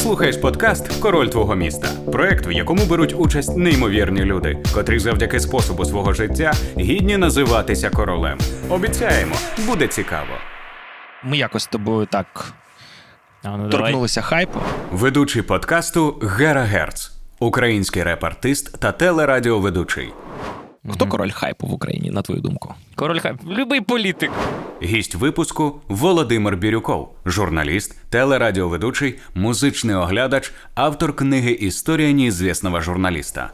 слухаєш подкаст Король твого міста. Проект, в якому беруть участь неймовірні люди, котрі завдяки способу свого життя гідні називатися королем. Обіцяємо, буде цікаво. Ми якось з тобою так А, ну, торкнулися хайпу. Ведучий подкасту Гера Герц, український реп-артист та телерадіоведучий. Хто король хайпу в Україні, на твою думку? Король хай. Любий політик. Гість випуску Володимир Бірюков, журналіст, телерадіоведучий, музичний оглядач, автор книги Історія неізвісного журналіста.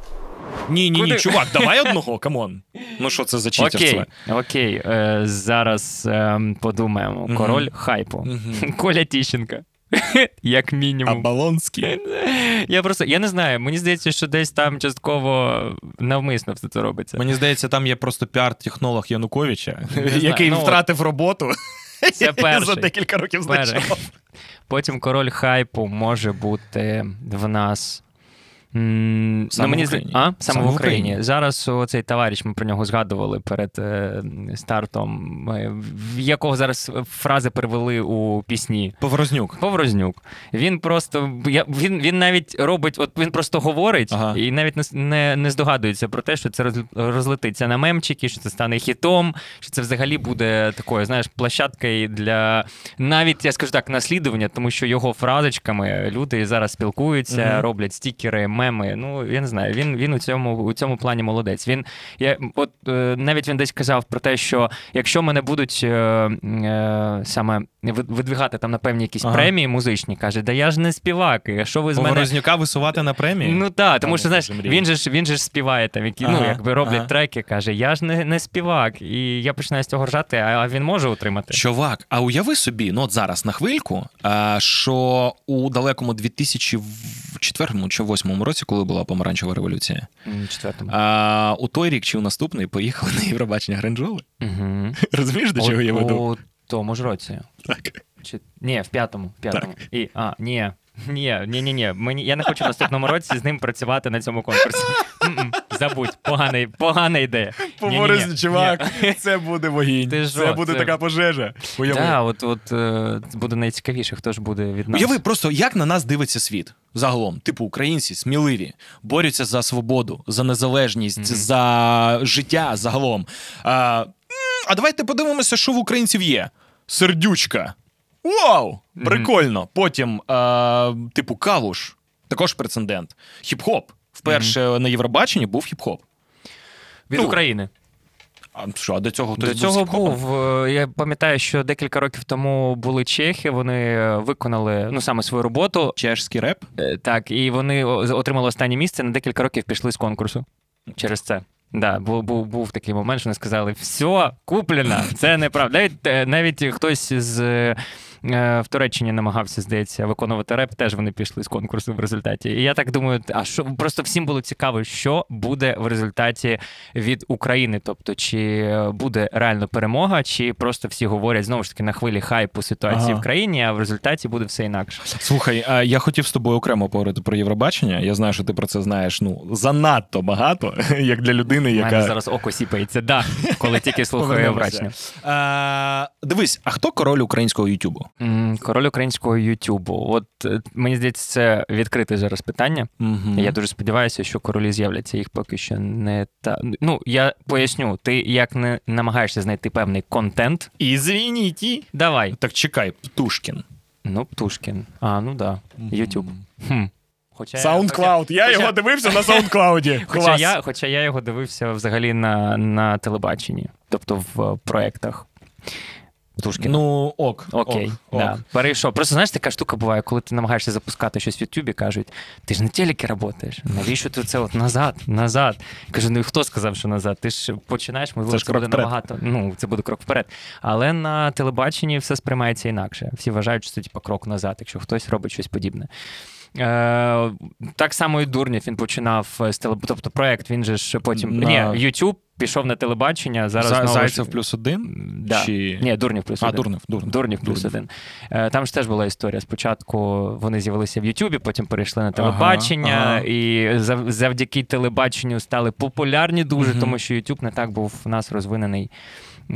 Ні, ні, ні, чувак, давай одного, come on. Ну що це за читерство? Окей, окей. Е, зараз е, подумаємо. Король хайпу. Коля Тіщенка. Як мінімум. Балонський. Я просто я не знаю. Мені здається, що десь там частково навмисно все це робиться. Мені здається, там є просто піар-технолог Януковича, який ну, втратив роботу. Це перший. За декілька років Перший. Потім король хайпу може бути в нас. Саме ну, мені в Україні. А? Саме, Саме в Україні. Україні. Зараз оцей товариш, ми про нього згадували перед е, стартом, е, в якого зараз фрази перевели у пісні. Поворознюк. Поворознюк. Він просто я, він, він навіть робить, от він просто говорить Ага. і навіть не, не, не здогадується про те, що це роз- розлетиться на мемчики, що це стане хітом, що це взагалі буде такою, знаєш, площадкою для навіть я скажу так, наслідування, тому що його фразочками люди зараз спілкуються, Мгм. роблять стікери, меми. Ну я не знаю. Він він у цьому у цьому плані молодець. Він я от е, навіть він десь казав про те, що якщо мене будуть е, е, саме вид- видвигати там на певні якісь Ага. премії музичні, каже, да я ж не співак, і що ви з мене. Поворознюка висувати на премії? Ну так, тому що ну, знаєш, він же ж він же ж співає там, які ну якби роблять ага. треки, каже, я ж не, не співак, і я починаю з цього ржати, а він може утримати. Чувак, а уяви собі, ну от зараз на хвильку, що у далекому 2004 чи 2008 році, коли була помаранчева революція, Четвертому. а, у той рік чи у наступний поїхали на Євробачення Гранджоли. Угу. Розумієш, до чого я веду? У тому ж році. Так. Чи... Ні, в п'ятому. В п'ятому. І, а, ні. Ні, ні, ні, ні. Мені я не хочу в наступному році з ним працювати на цьому конкурсі. М-м, Забудь, погана, погана ідея. Ні-ні-ні. чувак, це буде вогінь. Ти це буде це- така пожежа. Уяви. Так, от, от е, буде найцікавіше, хто ж буде від нас. Уяви просто, як на нас дивиться світ загалом. Типу, українці сміливі, борються за свободу, за незалежність, за життя загалом. А, а давайте подивимося, що в українців є. Сердючка. Вау! Прикольно. Потім, а, типу, калуш. Також прецедент. Хіп-хоп. Вперше на Євробаченні був хіп-хоп. від ну, України. А що, а до цього хтось До був цього хіп-хопом? був. е, Я пам'ятаю, що декілька років тому були чехи, вони е, виконали ну саме свою роботу. чешський реп. Е, Так, і вони отримали останнє місце на декілька років пішли з конкурсу через це. Да, був, був, був такий момент, що вони сказали: все, куплено, це неправда. Навіть, навіть хтось з в Туреччині намагався, здається, виконувати реп, теж вони пішли з конкурсу в результаті. І я так думаю, а що просто всім було цікаво, що буде в результаті від України. Тобто, чи буде реально перемога, чи просто всі говорять знову ж таки на хвилі хайпу ситуації Ага. в країні, а в результаті буде все інакше. Слухай, а я хотів з тобою окремо поговорити про Євробачення. Я знаю, що ти про це знаєш ну занадто багато, як для людини, У яка мене зараз око сіпається, да, коли тільки слухаю Повернемося. Дивись, а хто король українського Ютубу? Король українського Ютубу. От е, мені здається, це відкрите зараз питання. Угу. Я дуже сподіваюся, що королі з'являться. Їх поки що не та. Ну я поясню, ти як не намагаєшся знайти певний контент. Ізвініть. Давай. Так чекай, Птушкін. Ну, Птушкін. А, ну да. Ютуб. Хм. Хоча SoundCloud. Я хоча- його дивився на SoundCloud. Хоча я, хоча я його дивився взагалі на, на телебаченні, тобто в е, Птушкіна. Ну, ок. Окей, ок, да. ок. перейшов. Просто знаєш, така штука буває, коли ти намагаєшся запускати щось в Ютубі, кажуть, ти ж на телекі працюєш. Навіщо ти це от назад, назад? Кажу, ну і хто сказав, що назад? Ти ж починаєш, можливо, Це це, буде вперед. набагато. Ну, це буде крок вперед. Але на телебаченні все сприймається інакше. Всі вважають, що це типу, крок назад, якщо хтось робить щось подібне. Е, так само і Дурнів він починав з телеб... Тобто проект, він же ж потім. На- Ні, YouTube пішов на телебачення. Зараз За- знову ж- плюс один? Да. Чи... Ні, Дурнів плюс А, один. Дурнев, Дурнев. Дурнів плюс Дурнів. один. Е, Там ж теж була історія. Спочатку вони з'явилися в Ютубі, потім перейшли на телебачення, ага. і зав- завдяки телебаченню стали популярні дуже, Мгм. тому що Ютуб не так був у нас розвинений е,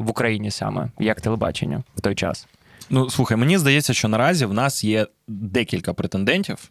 в Україні саме, як телебачення в той час. Ну, слухай, мені здається, що наразі в нас є декілька претендентів.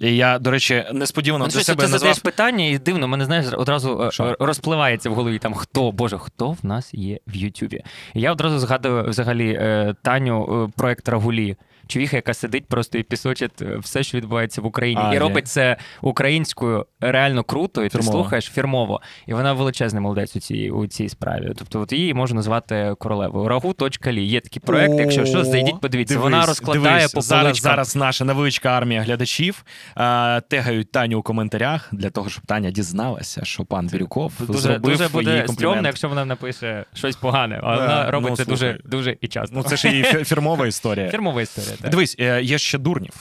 І я, до речі, несподівано Ну, для себе ти задаєш питання, і дивно, мене знаєш, одразу е, Що? розпливається в голові там хто, боже, хто в нас є в Ютубі. І я одразу згадую взагалі е, Таню, е, проект Рагулі. Човіха, яка сидить просто і пісочить е, все, що відбувається в Україні, А, і є. робить це українською реально круто, і ти слухаєш фірмово. І вона величезний молодець у цій у цій справі. Тобто, от її можу назвати королевою. Рагу.лі. Є такий проект. Якщо що, зайдіть, подивіться. Дивись, вона розкладає дивись, по зараз, поличкам. зараз наша невеличка армія глядачів а, тегають Таню у коментарях для того, щоб Таня дізналася, що пан Бірюков Дуже, зробив дуже буде стрьомно, якщо вона напише щось погане, а вона робить ну, це дуже, дуже і часто. Ну це ж її фірмова історія. фірмова історія. Так. Дивись, е, є ще Дурнів.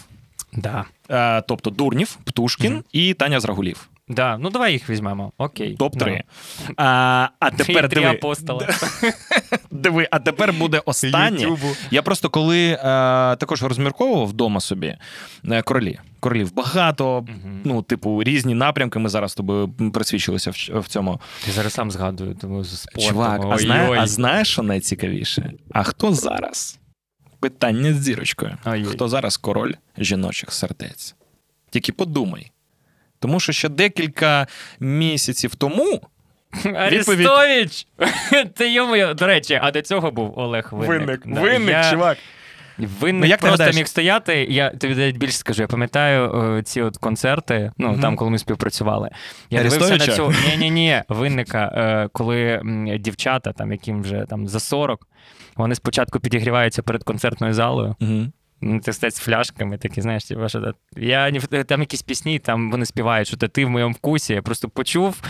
Да. Е, Тобто Дурнів, Птушкін Мгм. і Таня Зрагулів. Да. Ну давай їх візьмемо. Окей. Топ-3. А, а тепер І три диви, апостола. диви, а тепер буде останнє. Ютубу. Я просто коли е, також розмірковував вдома собі королі. Королів багато, Мгм. ну, типу, різні напрямки. Ми зараз тобою присвідчилися в, в цьому. Я зараз сам згадую, тому з спортом. Чувак, а, знає, а знаєш, що найцікавіше? А хто зараз? Питання з зірочкою. Ой-ой. Хто зараз король жіночих сердець? Тільки подумай. Тому що ще декілька місяців тому Арестович! Ти йому, до речі, а до цього був Олег Винник. Да, я- чувак. Винник Ну, як просто гадаєш? міг стояти. Я тобі навіть більше скажу. Я пам'ятаю е, ці от концерти, ну Мгм. там, коли ми співпрацювали. Я дивився на Арестовича? цю ні, ні, ні, винника, е, коли м, дівчата, там яким вже там за 40, вони спочатку підігріваються перед концертною залою. Угу. Ти стать з фляшками, такі, знаєш, ті, що я в- там якісь пісні, там вони співають, що ти в моєму вкусі. Я просто почув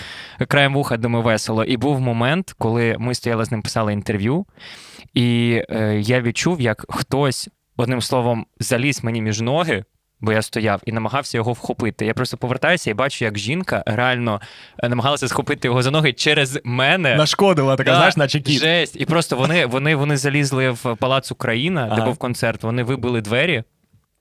краєм вуха, думаю, весело. І був момент, коли ми стояли з ним, писали інтерв'ю, і е, я відчув, як хтось, одним словом, заліз мені між ноги. Бо я стояв і намагався його вхопити. Я просто повертаюся і бачу, як жінка реально е, намагалася схопити його за ноги через мене. Нашкодила така, Да, знаєш, наче кіт. Жесть. І просто вони, вони, вони залізли в палац Україна, де був концерт. Вони вибили двері,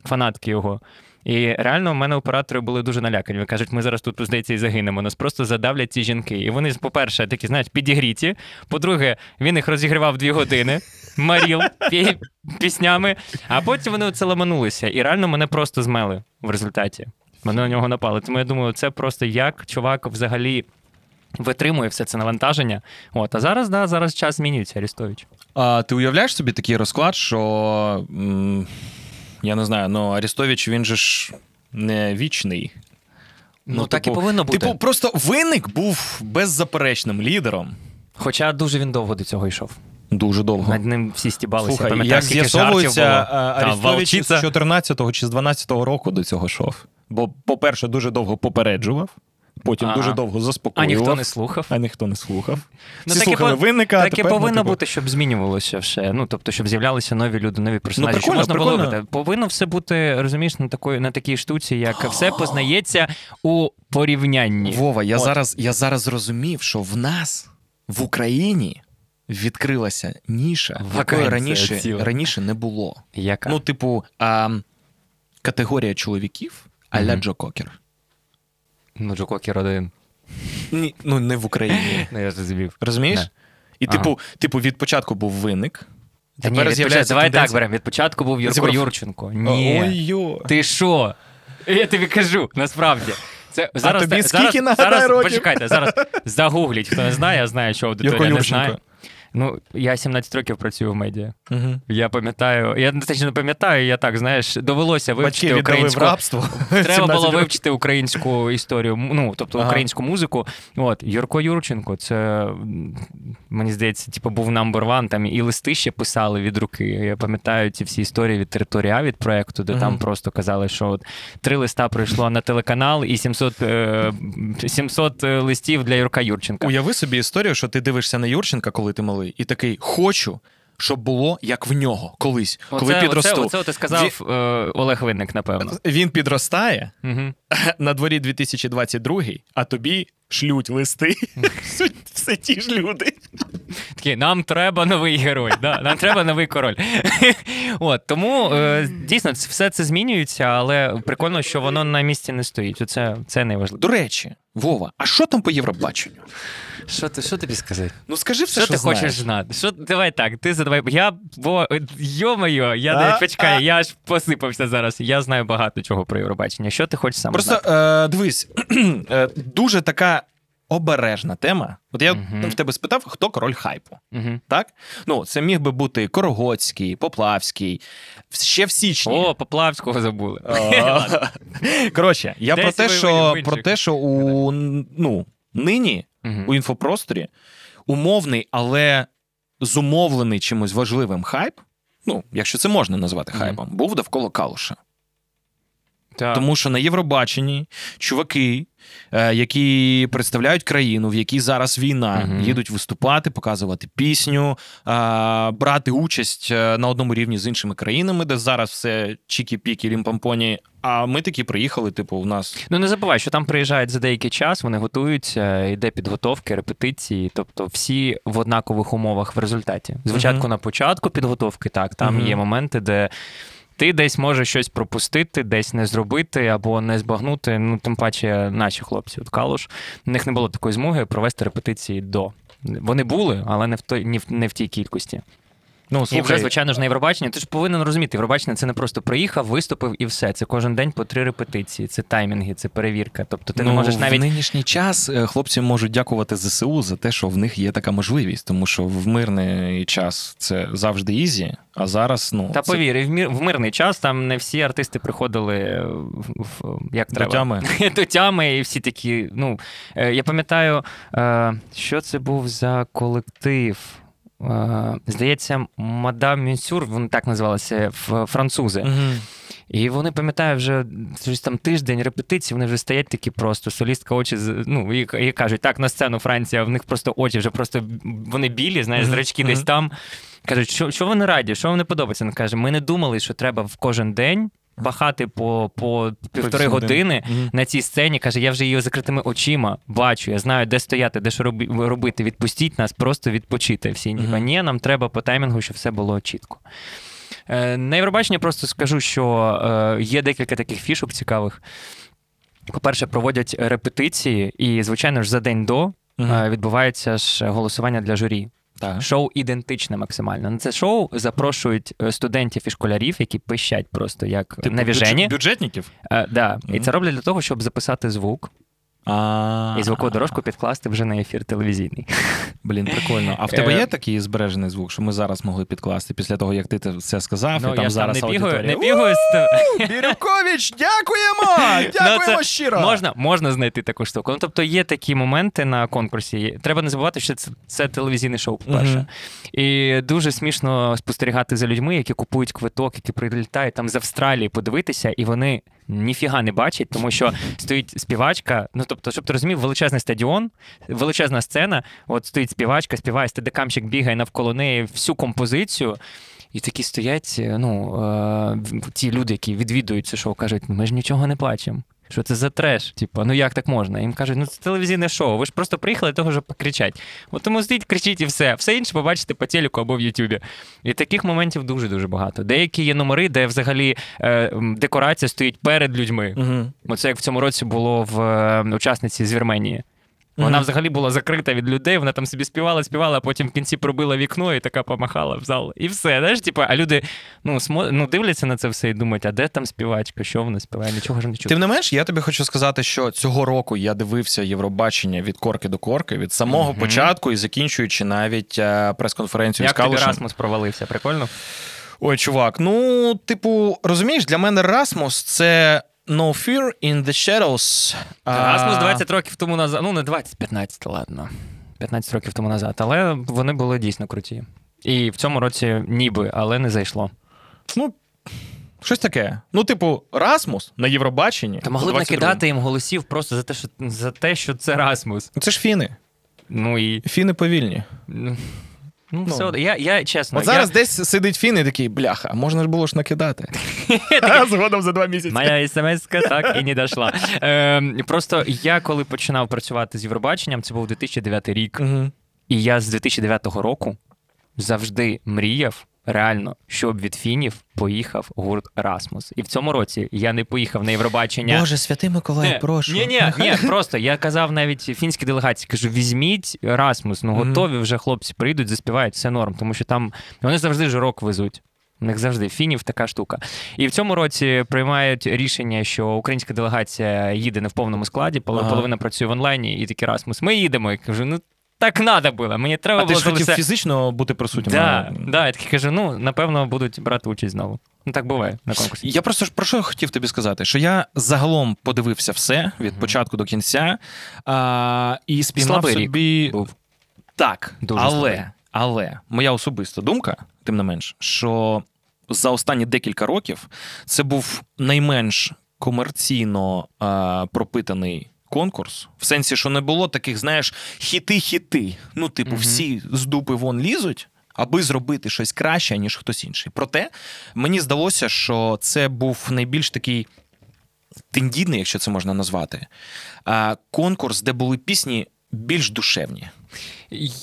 фанатки його. І реально в мене оператори були дуже налякані. Кажуть, ми зараз тут, здається, і загинемо. Нас просто задавлять ці жінки. І вони, по-перше, такі, знаєш, підігріті. По-друге, він їх розігрівав дві години, маріл пі- піснями, а потім вони оце ламанулися. І реально мене просто змели в результаті. Мене на нього напали. Тому я думаю, це просто як чувак взагалі витримує все це навантаження. От, а зараз, да, зараз час змінюється, Арістович. А ти уявляєш собі такий розклад, що м, я не знаю, ну Арістович він же ж не вічний. Ну, так і повинно бути. Типу, просто виник був беззаперечним лідером. Хоча дуже він довго до цього йшов. Дуже довго. Над ним всі стібалися. Слухай, Пам'ятаю, як з'ясовується, жартів було. а, Та, Арестович з Валчиця. 14-го чи з 12-го року до цього йшов. Бо, по-перше, дуже довго попереджував, потім Ага. дуже довго А ніхто не слухав. А ніхто не слухав. Ну, Всі таке слухали пов- винника, а Так і ну, повинно типу, бути, щоб змінювалося все. Ну, тобто, щоб з'являлися нові люди, нові персонажі. щоб прикольно, можна було прикольно. робити. Повинно все бути, розумієш, на такої, на такій штуці, як все познається у порівнянні. Вова, я От. зараз, я зараз зрозумів, що в нас в Україні відкрилася ніша, якої раніше, ціла. раніше не було. Яка? Ну, типу, а, категорія чоловіків а-ля Мгм. Джо Кокер. Ну Джококер один. Ні, ну, не в Україні. Ну, я зрозумів. Розумієш? Не. І, Ага. типу, типу, від початку був виник. Та Тепер ні, з'являється Давай давай так беремо. Від початку був Юрко Зібрав. Юрченко. Ні. Ой-йо. Ти що? Я тобі кажу, насправді. Це зараз тобі зараз, нагадай, зараз, років? Почекайте, зараз загугліть. Хто не знає, я знаю, що Юрко аудиторія не Юрченко. Ну, я 17 років працюю в медіа. Угу. Я пам'ятаю, я точно пам'ятаю, я так, знаєш, довелося вивчити в українську. рабство. Треба було років. вивчити українську історію, ну тобто Ага. українську музику. От Юрко Юрченко, це мені здається, типу, був number one, Там і листи ще писали від руки. Я пам'ятаю ці всі історії від територія від проекту, де Мгм. там просто казали, що от три листа прийшло на телеканал і 700, е, 700 листів для Юрка Юрченка. Уяви собі історію, що ти дивишся на Юрченка, коли ти малий, і такий хочу, щоб було як в нього колись, коли Оце, підросту. оце, оце ти сказав е, Олег Винник, напевно. Він підростає Угу. на дворі 2022, а тобі шлють листи. Все- ті ж люди. Такі, нам треба новий герой, да, нам треба новий король. От, тому е, дійсно все це змінюється, але прикольно, що воно на місці не стоїть. Це, це найважливіше. До речі, Вова, а що там по Євробаченню? Що ти що тобі сказати? Ну скажи все, Що що ти знаєш. хочеш знати? Що давай так, ти задавай. Я бо йо-моє, я А, не почекай, я аж посипався зараз. Я знаю багато чого про Євробачення. Що ти хочеш сам Просто знати? е, дивись, е, дуже така обережна тема. От я Мгм. в тебе спитав, хто король хайпу. Угу. Так? Ну, це міг би бути Корогоцький, Поплавський, ще в січні. О, Поплавського забули. Коротше, я про те, що, про те, що у ну, нині Мгм. у інфопросторі умовний, але зумовлений чимось важливим хайп. Ну, якщо це можна назвати хайпом, був довкола Калуша. Так. Тому що на Євробаченні чуваки, е, які представляють країну, в якій зараз війна, Мгм. їдуть виступати, показувати пісню, е, брати участь е, на одному рівні з іншими країнами, де зараз все чікі-пікі, лімпампоні. А ми такі приїхали, типу, в нас Ну не забувай, що там приїжджають за деякий час, вони готуються, йде підготовки, репетиції, тобто всі в однакових умовах в результаті. Звичайно, Мгм. на початку підготовки, так, там Мгм. є моменти, де. Ти десь можеш щось пропустити, десь не зробити або не збагнути. Ну, тим паче, наші хлопці, от Калуш, в них не було такої змоги провести репетиції до. Вони були, але не в той, не в, не в тій кількості. Ну І вже, звичайно ж, на Євробачення. Ти ж повинен розуміти, Євробачення це не просто приїхав, виступив і все. Це кожен день по три репетиції, це таймінги, це перевірка. Тобто ти ну, не можеш навіть в нинішній час е, хлопці можуть дякувати ЗСУ за те, що в них є така можливість, тому що в мирний час це завжди easy, а зараз ну Та це повір, в, мір, в мирний час там не всі артисти приходили в, в, як до треба. тями. До тями, і всі такі. Ну, е, я пам'ятаю, е, що це був за колектив. Здається, мадам Мюсюр, вони так називалися, французи. І вони пам'ятаю, вже щось там тиждень репетицій, вони вже стоять такі просто, солістка очі ну, і, і кажуть, так, на сцену Франція, в них просто очі вже просто вони білі, знаєш, зрачки мгм. десь там. Кажуть, що, що вони раді, що вони подобається? Він каже, ми не думали, що треба в кожен день пахати по, по півтори години. Мгм. На цій сцені каже, я вже її закритими очима бачу, я знаю, де стояти, де що робити. Відпустіть нас, просто відпочити. Всі ніби ні, нам треба по таймінгу, щоб все було чітко. Е, На Євробачення просто скажу, що е, є декілька таких фішок цікавих. По-перше, проводять репетиції, і, звичайно ж, за день до е, відбувається ж голосування для журі. Так. Шоу ідентичне максимально. На це шоу запрошують е, студентів і школярів, які пищать просто як Типу, навіжені. бюджетників? Е, да. І це роблять для того, щоб записати звук А, і звукову дорожку підкласти вже на ефір телевізійний. Блін, прикольно. А в тебе Е, є такий збережений звук, що ми зараз могли підкласти після того, як ти це сказав, Ну, і там я зараз не бігаю, аудиторія. не бігаю з. Бірюкович, дякуємо! Дякуємо це щиро! Можна, можна знайти таку штуку. Ну, тобто є такі моменти на конкурсі. Треба не забувати, що це, це телевізійне шоу, по-перше. І дуже смішно спостерігати за людьми, які купують квиток, які прилітають там з Австралії подивитися, і вони ніфіга не бачить, тому що стоїть співачка. Ну тобто, щоб ти розумів, величезний стадіон, величезна сцена. От стоїть співачка, співає, стедекамщик бігає навколо неї всю композицію. І такі стоять, ну, е, ті люди, які відвідують це шоу, кажуть, ми ж нічого не бачимо. Що це за треш? Типу, ну як так можна? Їм кажуть, ну це телевізійне шоу. Ви ж просто приїхали того, щоб покричать. От тому стоїть, кричіть і все. Все інше побачите по телеку або в Ютубі. І таких моментів дуже-дуже багато. Деякі є номери, де взагалі е, декорація стоїть перед людьми. Угу. Оце як в цьому році було в е, учасниці з Вірменії. Вона взагалі була закрита від людей, вона там собі співала, співала, а потім в кінці пробила вікно і така помахала в зал. І все. Знаєш, типу, а люди ну, смо... ну, дивляться на це все і думають, а де там співачка, що вона співає, нічого ж не чую. Тим не менш, я тобі хочу сказати, що цього року я дивився Євробачення від корки до корки, від самого Мгм. початку і закінчуючи навіть е, прес-конференцію Як з тобі Расмус провалився? Прикольно? Ой, чувак, ну, типу, розумієш, для мене Расмус це No Fear in the Shadows. А, Расмус 20 років тому назад. Ну, не 20, 15, ладно. 15 років тому назад. Але вони були дійсно круті. І в цьому році ніби, але не зайшло. Ну, щось таке. Ну, типу, Расмус на Євробаченні. Та могли б накидати їм голосів просто за те, що за те, що це Расмус. Ну, Це ж фіни. Ну і. Фіни повільні. Ну, ну, все, я, я чесно. От зараз десь сидить фін і такий, бляха, можна ж було ж накидати. Згодом за два місяці. моя смс так і не дійшла. Е, просто я коли починав працювати з Євробаченням, це був 2009 рік. І я з 2009 року завжди мріяв реально, щоб від фінів поїхав гурт Расмус. І в цьому році я не поїхав на Євробачення. Боже, святий Миколай, прошу. Ні, ні, ні, просто я казав навіть фінській делегації, кажу: візьміть Расмус, ну готові вже хлопці прийдуть, заспівають, все норм, тому що там вони завжди ж рок везуть. У них завжди фінів така штука. І в цьому році приймають рішення, що українська делегація їде не в повному складі, поло- Ага. половина працює в онлайні, і такі Расмус. Ми їдемо. Я кажу, ну так треба було. Мені треба А ти ж хотів це. фізично бути присутнім? Да, да, я такий кажу, ну напевно будуть брати участь знову. Ну так буває на конкурсі. Я просто ж про що хотів тобі сказати, що я загалом подивився все від Мгм. початку до кінця а, і спіймав Слабий рік собі. був. Так, Дуже слабий. але, але моя особиста думка, тим не менш, що за останні декілька років це був найменш комерційно а, пропитаний. Конкурс, в сенсі, що не було таких, знаєш, хіти-хіти. Ну, типу, угу. всі з дупи вон лізуть, аби зробити щось краще, ніж хтось інший. Проте мені здалося, що це був найбільш такий тендідний, якщо це можна назвати, конкурс, де були пісні більш душевні.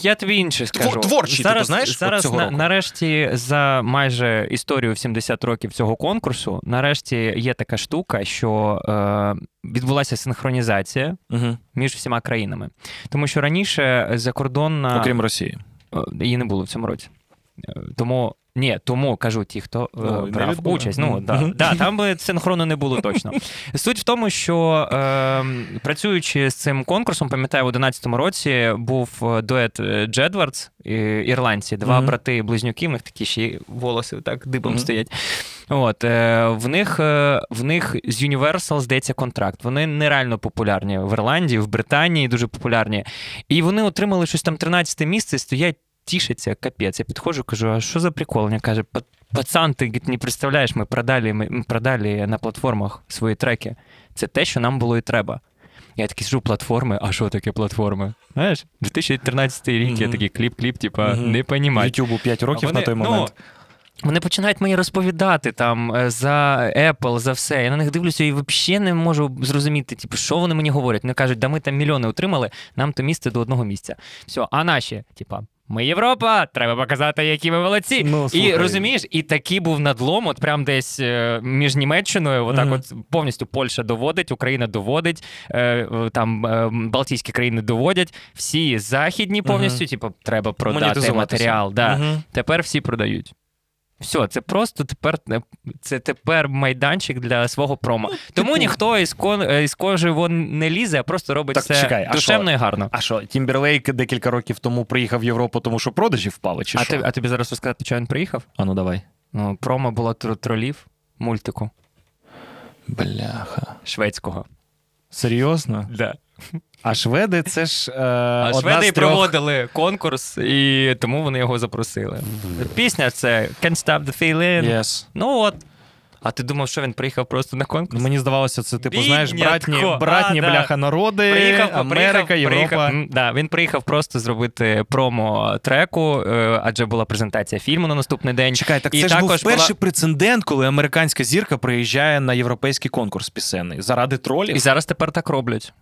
Я тобі інше скажу. творчий, зараз, зараз, знаєш, зараз цього на, року. нарешті за майже історію в 70 років цього конкурсу, нарешті є така штука, що е, відбулася синхронізація Угу. між всіма країнами. Тому що раніше закордонна Окрім Росії. Е, її не було в цьому році. Е, Тому ні, тому кажу ті, хто е, брав участь. Ну да, да, там би синхрону не було точно. Суть в тому, що е, працюючи з цим конкурсом, пам'ятаю, в 11-му році був е, дует е, Джедвардс, ірландці, два Мгм. брати близнюки, в них такі ще волоси так дибом Мгм. стоять. От е, в них е, в них з Universal здається контракт. Вони нереально популярні в Ірландії, в Британії дуже популярні. І вони отримали щось там 13 місце, стоять, тішаться, капець. Я підходжу, кажу, а що за прикол? Він каже, пацан, ти не представляєш, ми продали, ми продали на платформах свої треки. Це те, що нам було і треба. Я такий сижу, платформи, а що таке платформи? Знаєш, 2013 рік, я такий кліп-кліп, типа, Мгм. не понімаю. Ютубу 5 років вони- на той ну, момент. Вони починають мені розповідати там е, за Apple, за все. Я на них дивлюся і взагалі не можу зрозуміти, типу, що вони мені говорять. Вони кажуть, да ми там мільйони отримали, нам то місце до одного місця. Все, а наші, типа. Ми Європа, треба показати, які ми молодці. Ну, і розумієш, і такий був надлом, от прям десь е, між Німеччиною, отак, Мгм. от повністю Польща доводить, Україна доводить, е, е, там Балтійські країни доводять, всі західні повністю, типу, треба продати матеріал. Да. Мгм. Тепер всі продають. Все, це просто тепер це тепер майданчик для свого промо. Тому типу- ніхто із кон из кожи вон не лізе, а просто робить Так, це чекай, а душевно що? і гарно. А що, Тімберлейк декілька років тому приїхав в Європу, тому що продажі впали, чи А, що? ти, а тобі зараз розказати, що він приїхав? А ну давай. Ну, промо було тр- тролів мультику Бляха. шведського. Серйозно? Да. А шведи це ж е, А одна шведи з трьох... проводили конкурс, і тому вони його запросили. Пісня це Can't Stop the Feeling. Yes. Ну от. А ти думав, що він приїхав просто на конкурс? Ну, Мені здавалося, це типу, знаєш, братні, братні А, да. бляха народи, Приїхав, Америка, приїхав, Європа. Приїхав, да, він приїхав просто зробити промо треку, е, адже була презентація фільму на наступний день. Чекай, так І це ж був перший була- прецедент, коли американська зірка приїжджає на європейський конкурс пісенний. Заради тролів. І зараз тепер так роблять.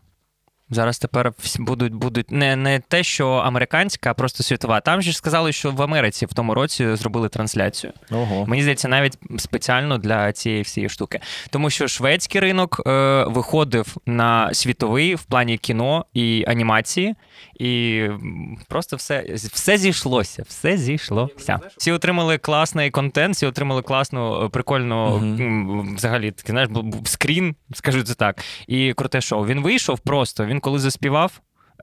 Зараз тепер всі будуть будуть не, не те, що американська, а просто світова. Там же ж сказали, що в Америці в тому році зробили трансляцію. Ого. Мені здається, навіть спеціально для цієї всієї штуки. Тому що шведський ринок е, виходив на світовий в плані кіно і анімації, і просто все, все зійшлося. Все зійшлося. Всі отримали класний контент, всі отримали класну, е, прикольну м, взагалі такий, знаєш, скрін, скажу це так. І круте шоу. Він вийшов просто. Він коли заспівав.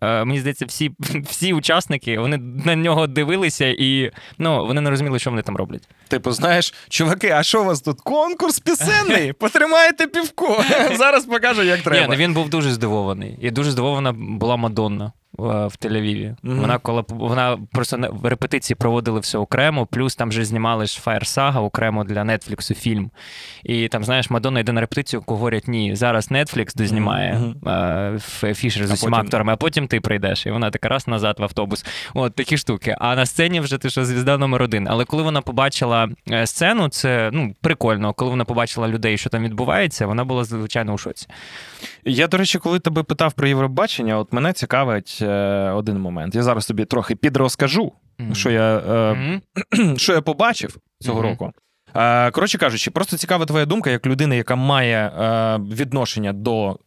е, Мені здається, всі, всі учасники вони на нього дивилися, і ну вони не розуміли, що вони там роблять. Типу, знаєш, чуваки, а що у вас тут? Конкурс пісенний? Потримайте півко. Зараз покажу, як Ні, треба. ну він був дуже здивований. І дуже здивована була Мадонна в Тель-Авіві. Мгм. Вона коли вона просто в репетиції проводили все окремо, плюс там вже знімали ж Fire Saga окремо для Netflix фільм. І там, знаєш, Мадонна йде на репетицію, говорять, ні, зараз Netflix дознімає Ф- Фішер з усіма потім- акторами, а потім ти прийдеш. І вона така раз назад в автобус. От такі штуки. А на сцені вже ти що звізда номер один. Але коли вона побачила е, сцену, це ну прикольно. Коли вона побачила людей, що там відбувається, вона була звичайно у шоці. Я, до речі, коли тебе питав про Євробачення, от мене цікавить е, один момент. Я зараз тобі трохи підрозкажу, Мгм. що я, е, Мгм. що я побачив цього Мгм. року. Е, коротше кажучи, просто цікава твоя думка, як людина, яка має е, відношення до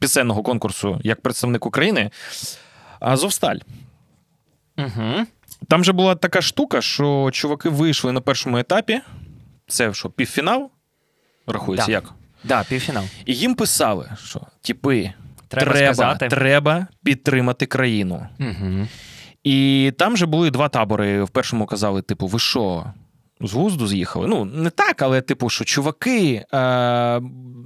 пісенного конкурсу як представник України. Азовсталь. Мгм. Там же була така штука, що чуваки вийшли на першому етапі. Це що, півфінал? Рахується Да. як? Да, півфінал. І їм писали, що типи, Треба треба, сказати. треба підтримати країну. Мгм. І там же були два табори. В першому казали, типу, ви що? З глузду з'їхали. Ну, не так, але, типу, що чуваки е,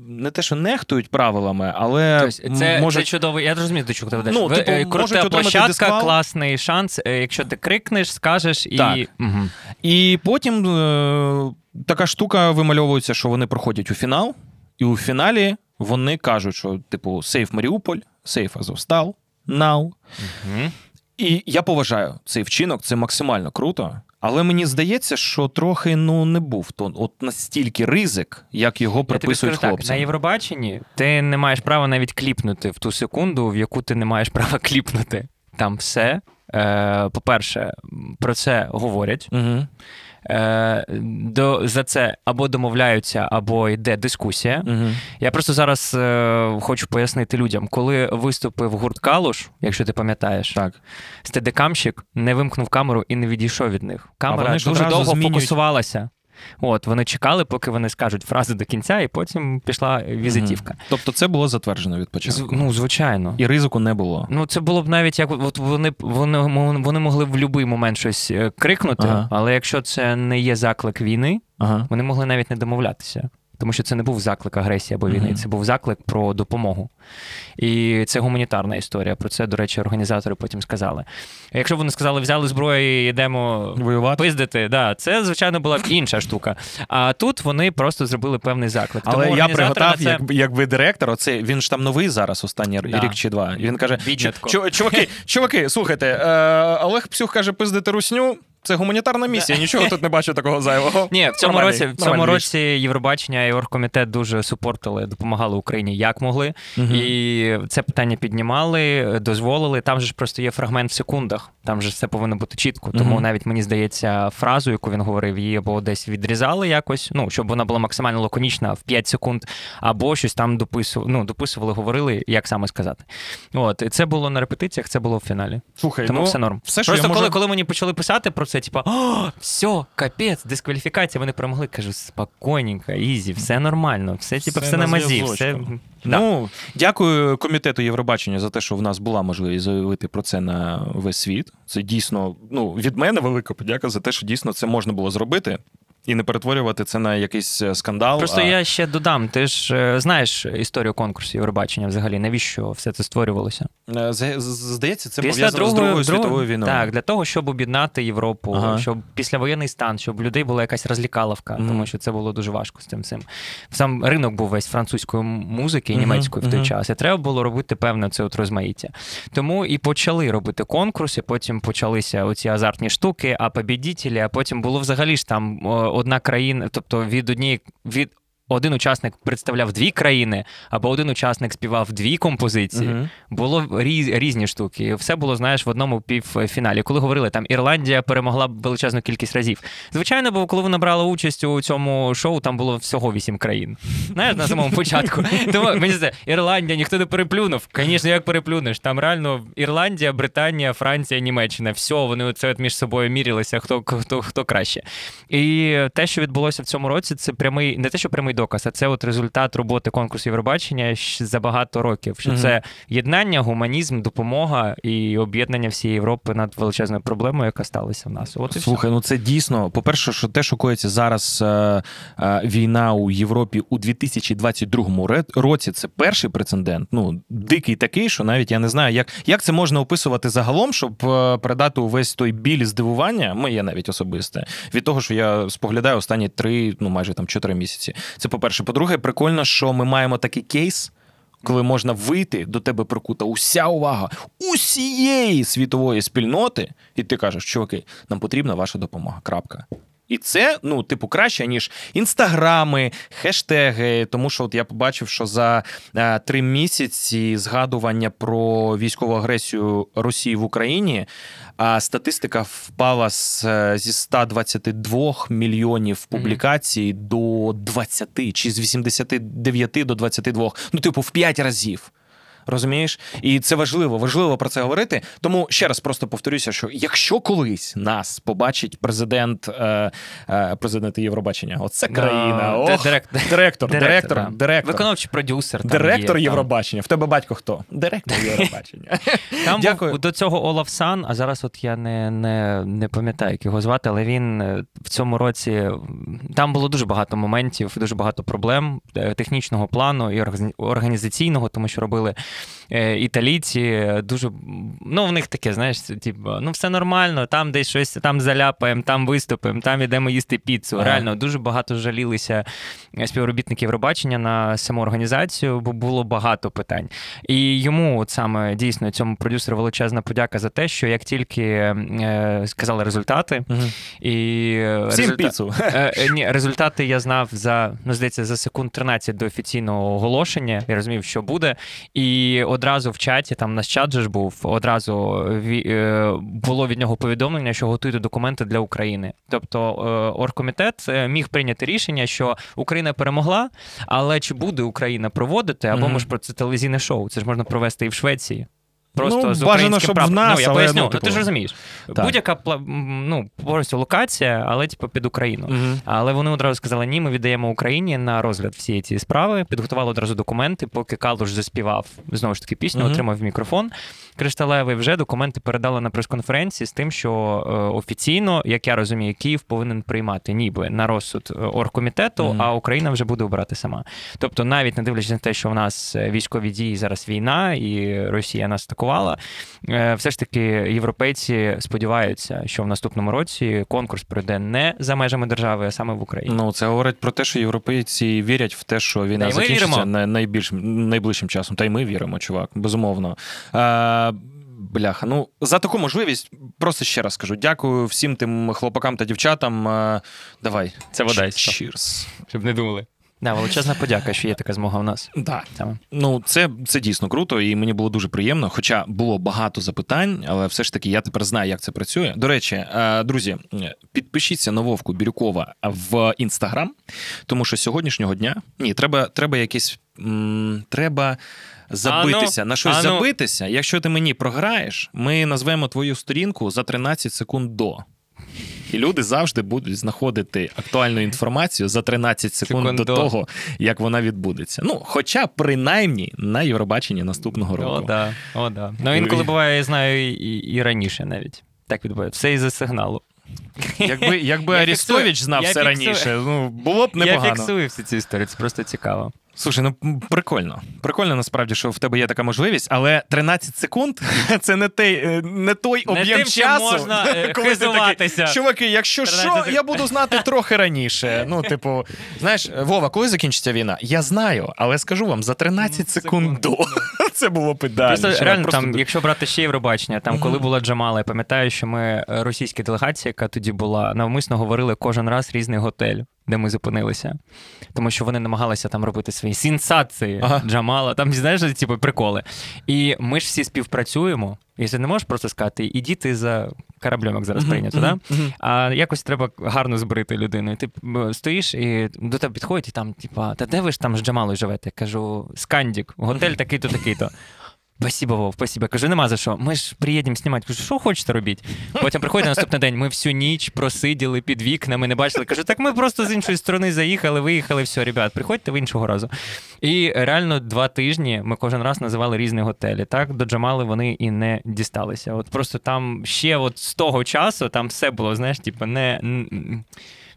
не те, що нехтують правилами, але Тобто це, може... це чудовий. Я розумію, до чого ти ведеш. Ну, типу, е, можуть крута площадка, дисквал. класний шанс. е, Якщо ти крикнеш, скажеш і. Так. Мгм. І потім е, така штука вимальовується, що вони проходять у фінал, і у фіналі вони кажуть, що, типу, сейф Маріуполь, сейф Азовстал, нау. Мгм. І я поважаю цей вчинок, це максимально круто. Але мені здається, що трохи ну не був то от настільки ризик, як його приписують так, на Євробаченні ти не маєш права навіть кліпнути в ту секунду, в яку ти не маєш права кліпнути. Там все. Е, по-перше, про це говорять. Угу. Е, до, за це або домовляються, або йде дискусія. Угу. Я просто зараз е, хочу пояснити людям, коли виступив гурт Калуш, якщо ти пам'ятаєш, Так. стедекамщик не вимкнув камеру і не відійшов від них. Камера дуже довго змінюють. фокусувалася. От, вони чекали, поки вони скажуть фрази до кінця, і потім пішла візитівка. Тобто це було затверджено від З- початку. ну, звичайно. І ризику не було. Ну, це було б навіть як от вони, вони, вони могли в будь-який момент щось е, крикнути, Ага. але якщо це не є заклик війни, Ага. вони могли навіть не домовлятися. Тому що це не був заклик агресії або війни, Мгм. це був заклик про допомогу. І це гуманітарна історія. Про це, до речі, організатори потім сказали. Якщо б вони сказали, взяли зброю і йдемо Воювати. пиздити, да, це, звичайно, була б інша штука. А тут вони просто зробили певний заклик. Але Тому я приготав, це... як, якби директор, оце він ж там новий зараз, останній Да. рік чи два. І він каже: чуваки, чуваки, слухайте, е, Олег Псюх каже, пиздити русню. Це гуманітарна місія, нічого тут не бачу такого зайвого. Ні, в цьому році, в цьому році Євробачення і оргкомітет дуже супортили, допомагали Україні як могли. І це питання піднімали, дозволили. Там же ж просто є фрагмент в секундах. Там же все повинно бути чітко. Тому навіть мені здається, фразу, яку він говорив, її або десь відрізали якось, ну щоб вона була максимально лаконічна в 5 секунд, або щось там дописували, ну, дописували, говорили, як саме сказати. От це було на репетиціях, це було в фіналі. Слухай, Тому ну, все норм. все, що Просто я можу- коли, коли мені почали писати про це, типа, все, капець, дискваліфікація, вони перемогли. Кажу, спокійненько, easy, все нормально, все, типа, Все все на на мазі, все. Да. Ну, дякую комітету Євробачення за те, що в нас була можливість заявити про це на весь світ. Це дійсно, ну, від мене велика подяка за те, що дійсно це можна було зробити. І не перетворювати це на якийсь е, скандал. Просто а... я ще додам, ти ж е, знаєш історію конкурсу Євробачення взагалі, навіщо все це створювалося? Е, Здається, це Після пов'язано з Другою світовою війною. Так, для того, щоб об'єднати Європу, Ага. щоб післявоєнний стан, щоб людей була якась розлікаловка, Мгм. тому що це було дуже важко з цим всім. Сам ринок був весь французької музики і німецької в той мгм. час. І треба було робити певне це от розмаїття. Тому і почали робити конкурси, потім почалися оці азартні штуки, а побідітелі, а потім було взагалі ж там одна країна, тобто від однієї від. Один учасник представляв дві країни, або один учасник співав дві композиції. Мгм. Було різ, різні штуки. Все було, знаєш, в одному півфіналі. Коли говорили, там Ірландія перемогла величезну кількість разів. Звичайно, бо коли вона брала участь у цьому шоу, там було всього вісім країн. Знаєш, на самому початку. Тому мені здається, Ірландія ніхто не переплюнув. Звісно, як переплюнеш? Там реально Ірландія, Британія, Франція, Німеччина. Все, вони от між собою мірялися, хто, хто, хто краще. І те, що відбулося в цьому році, це прямий, не те, що прямий доказ, а це от результат роботи конкурсу Євробачення за багато років. Що Мгм. це єднання, гуманізм, допомога і об'єднання всієї Європи над величезною проблемою, яка сталася в нас. От і все. Ну це дійсно. По-перше, що те, що коїться зараз е, е, війна у Європі у 2022 році, це перший прецедент. Ну, дикий такий, що навіть я не знаю, як, як це можна описувати загалом, щоб е, передати увесь той біль здивування, моє навіть особисте, від того, що я споглядаю останні три, ну майже там чотири місяці. Це по-перше. По-друге, прикольно, що ми маємо такий кейс. Коли можна вийти, до тебе прикута уся увага усієї світової спільноти, і ти кажеш, чуваки, нам потрібна ваша допомога. Крапка. І це, ну, типу, краще, ніж інстаграми, хештеги. Тому що от я побачив, що за е, три місяці згадування про військову агресію Росії в Україні, а статистика впала з, е, зі 122 мільйонів публікацій до 20, чи з 89 до 22. Ну, типу, в 5 разів. Розумієш? І це важливо, важливо про це говорити. Тому ще раз просто повторюся, що якщо колись нас побачить президент, е, е, президент Євробачення, оце країна. Ох, директор, директор, да. директор. Виконавчий продюсер. там Директор є, там. Євробачення. В тебе батько хто? Директор Євробачення. Там Дякую. був до цього Олаф Сан, а зараз от я не, не, не пам'ятаю, як його звати, але він е, в цьому році там було дуже багато моментів, дуже багато проблем е, технічного плану і органі- організаційного, тому що робили італійці. е, Дуже ну в них таке, знаєш, типу, ну все нормально, там десь щось там заляпаємо, там виступимо, там ідемо їсти піцу. Ага. Реально дуже багато жалілися е, співробітники Євробачення на саму організацію, бо було багато питань. І йому от саме дійсно цьому продюсеру величезна подяка за те, що як тільки е, сказали результати, Мгм. і е, Всім результа- піцу. Е, е, ні, результати я знав за ну здається за секунд 13 до офіційного оголошення. Я розумів, що буде. І одразу в чаті, там наш чат же ж був, одразу ві- е, було від нього повідомлення, що готуйте документи для України. Тобто е, оргкомітет е, міг прийняти рішення, що Україна перемогла, але чи буде Україна проводити, або Мгм. може про це телевізійне шоу? Це ж можна провести і в Швеції. Просто Ну, з бажано, щоб щоб в нас, ну, я але, поясню, ну, типу... ти ж розумієш. так. Будь-яка ну, повністю локація, але типу під Україну. Угу. Але вони одразу сказали: ні, ми віддаємо Україні на розгляд всієї цієї справи. Підготували одразу документи, поки Калуш заспівав знову ж таки пісню, угу. отримав мікрофон кришталевий. Вже документи передали на прес-конференції з тим, що е, офіційно, як я розумію, Київ повинен приймати ніби на розсуд е, оргкомітету, Мгм. а Україна вже буде обирати сама. Тобто, навіть не дивлячись на те, що в нас е, військові дії зараз війна, і Росія нас атакувала. Все ж таки, європейці сподіваються, що в наступному році конкурс пройде не за межами держави, а саме в Україні. Ну, це говорить про те, що європейці вірять в те, що війна закінчиться віримо. на- найбільш, найближчим часом. Та й ми віримо, чувак, безумовно. Бляха, ну за таку можливість просто ще раз скажу. Дякую всім тим хлопакам та дівчатам. Давай. Це водайство. Cheers. Щоб не думали. Да, величезна подяка, що є така змога у нас. Да. Саме. Ну, це, це дійсно круто, і мені було дуже приємно. Хоча було багато запитань, але все ж таки я тепер знаю, як це працює. До речі, е, друзі, підпишіться на Вовку Бірюкова в інстаграм, тому що сьогоднішнього дня ні, треба, треба якесь. м, Треба забитися на щось а ну. забитися. Якщо ти мені програєш, ми назвемо твою сторінку за 13 секунд до. І люди завжди будуть знаходити актуальну інформацію за 13 секунд, Секунд до до. того, як вона відбудеться. Ну, хоча принаймні на Євробаченні наступного року. О, да. О, да. Ну інколи буває, я знаю, і, і раніше навіть. Так відбувається. Все із-за сигналу. Якби, якби Арістович знав Я все фіксую. раніше, ну було б непогано. Я фіксую всі ці історії, це просто цікаво. Слушай, ну прикольно. Прикольно насправді, що в тебе є така можливість, але 13 секунд це не той, е, не той Не об'єм тим, часу. можна, е, коли ти такий. Чуваки, якщо що, секунд. я буду знати трохи раніше. Ну, типу, знаєш, Вова, коли закінчиться війна? Я знаю, але скажу вам за 13 секунд до. Це було. Просто реально просто там, якщо брати ще Євробачення, там коли була Джамала, я пам'ятаю, що ми е, російська делегація, яка тоді була, навмисно говорили кожен раз різний готель, де ми зупинилися. Тому що вони намагалися там робити свої сенсації. Ага. Джамала, там знаєш, типу, приколи. І ми ж всі співпрацюємо. І ти не можеш просто сказати, ідіть ти за кораблем, як зараз прийнято, да? А якось треба гарно збрити людину. І ти стоїш і до тебе підходять, і там, типа, та де ви ж там з Джамалою живете? Я кажу, Скандік, готель такий-то, такий-то. Спасибо, Вов, спасибо. Кажу, нема за що. Ми ж приїдемо знімати. Кажу, що хочете робіть? Потім приходить на наступний день. Ми всю ніч просиділи під вікнами, не бачили. Кажу, так ми просто з іншої сторони заїхали, виїхали, все, ребят, приходьте ви іншого разу. І реально два тижні ми кожен раз називали різні готелі. Так, до Джамали вони і не дісталися. От просто там ще от з того часу там все було, знаєш, типу, не.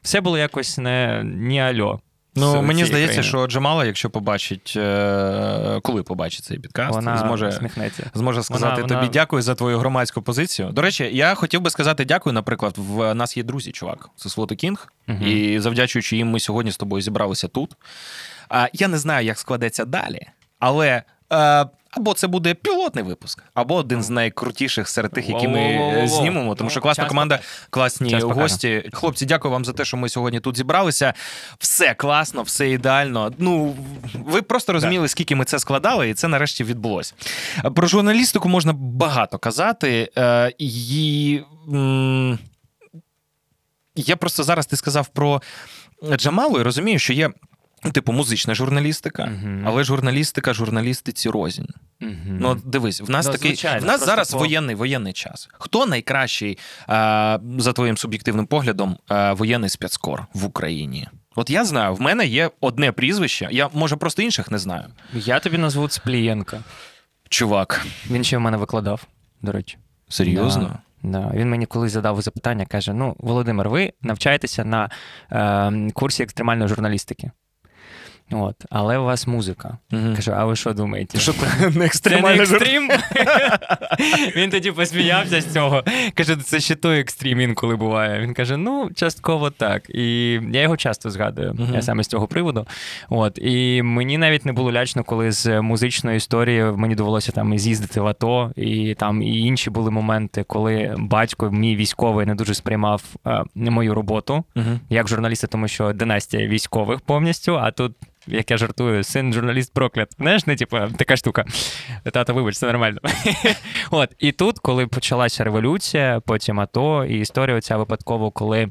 Все було якось не ні альо. Ну, мені здається, країни. що Джамала, якщо побачить, е, коли побачить цей підкаст, вона зможе зможе сказати Вона- тобі вона- дякую за твою громадську позицію. До речі, я хотів би сказати дякую. Наприклад, в нас є друзі, чувак, це Слоти Кінг, угу. і завдячуючи їм, ми сьогодні з тобою зібралися тут. А, я не знаю, як складеться далі, але. Або це буде пілотний випуск, або один з найкрутіших серед тих, які ми е, знімемо. Тому що Ну, класна команда, класні гості. Хлопці, дякую вам за те, що ми сьогодні тут зібралися. Все класно, все ідеально. Ну ви просто розуміли, скільки ми це складали, і це нарешті відбулося. Про журналістику можна багато казати. е, І я просто зараз ти сказав про Джамалу і розумію, що є. Типу, музична журналістика, Мгм. але журналістика журналістиці рознь. Мгм. Ну, дивись, в нас Ну, такий звичайно, в нас зараз по- воєнний воєнний час. Хто найкращий, а, за твоїм суб'єктивним поглядом, а, воєнний спецкор в Україні? От я знаю, в мене є одне прізвище. Я може просто інших не знаю. Я тобі назву Цплієнка. Чувак, Він ще в мене викладав, до речі. серйозно? Да, да. Він мені колись задав запитання, каже: Ну, Володимир, ви навчаєтеся на е, курсі екстремальної журналістики. От, але у вас музика. Мгм. Кажу, а ви що думаєте? Що це не жур- екстрім? Він тоді посміявся з цього. Каже, це ще той екстрім інколи буває. Він каже: ну, частково так. І я його часто згадую Мгм. я саме з цього приводу. От. І мені навіть не було лячно, коли з музичної історії мені довелося там і з'їздити в АТО, і там і інші були моменти, коли батько, мій військовий, не дуже сприймав е, мою роботу Мгм. як журналіста, тому що династія військових повністю, а тут. Як я жартую, син журналіст проклят. Знаєш, не типу, така штука. Тато, вибач, це нормально. От, і тут, коли почалася революція, потім АТО, і історія оця випадково, коли.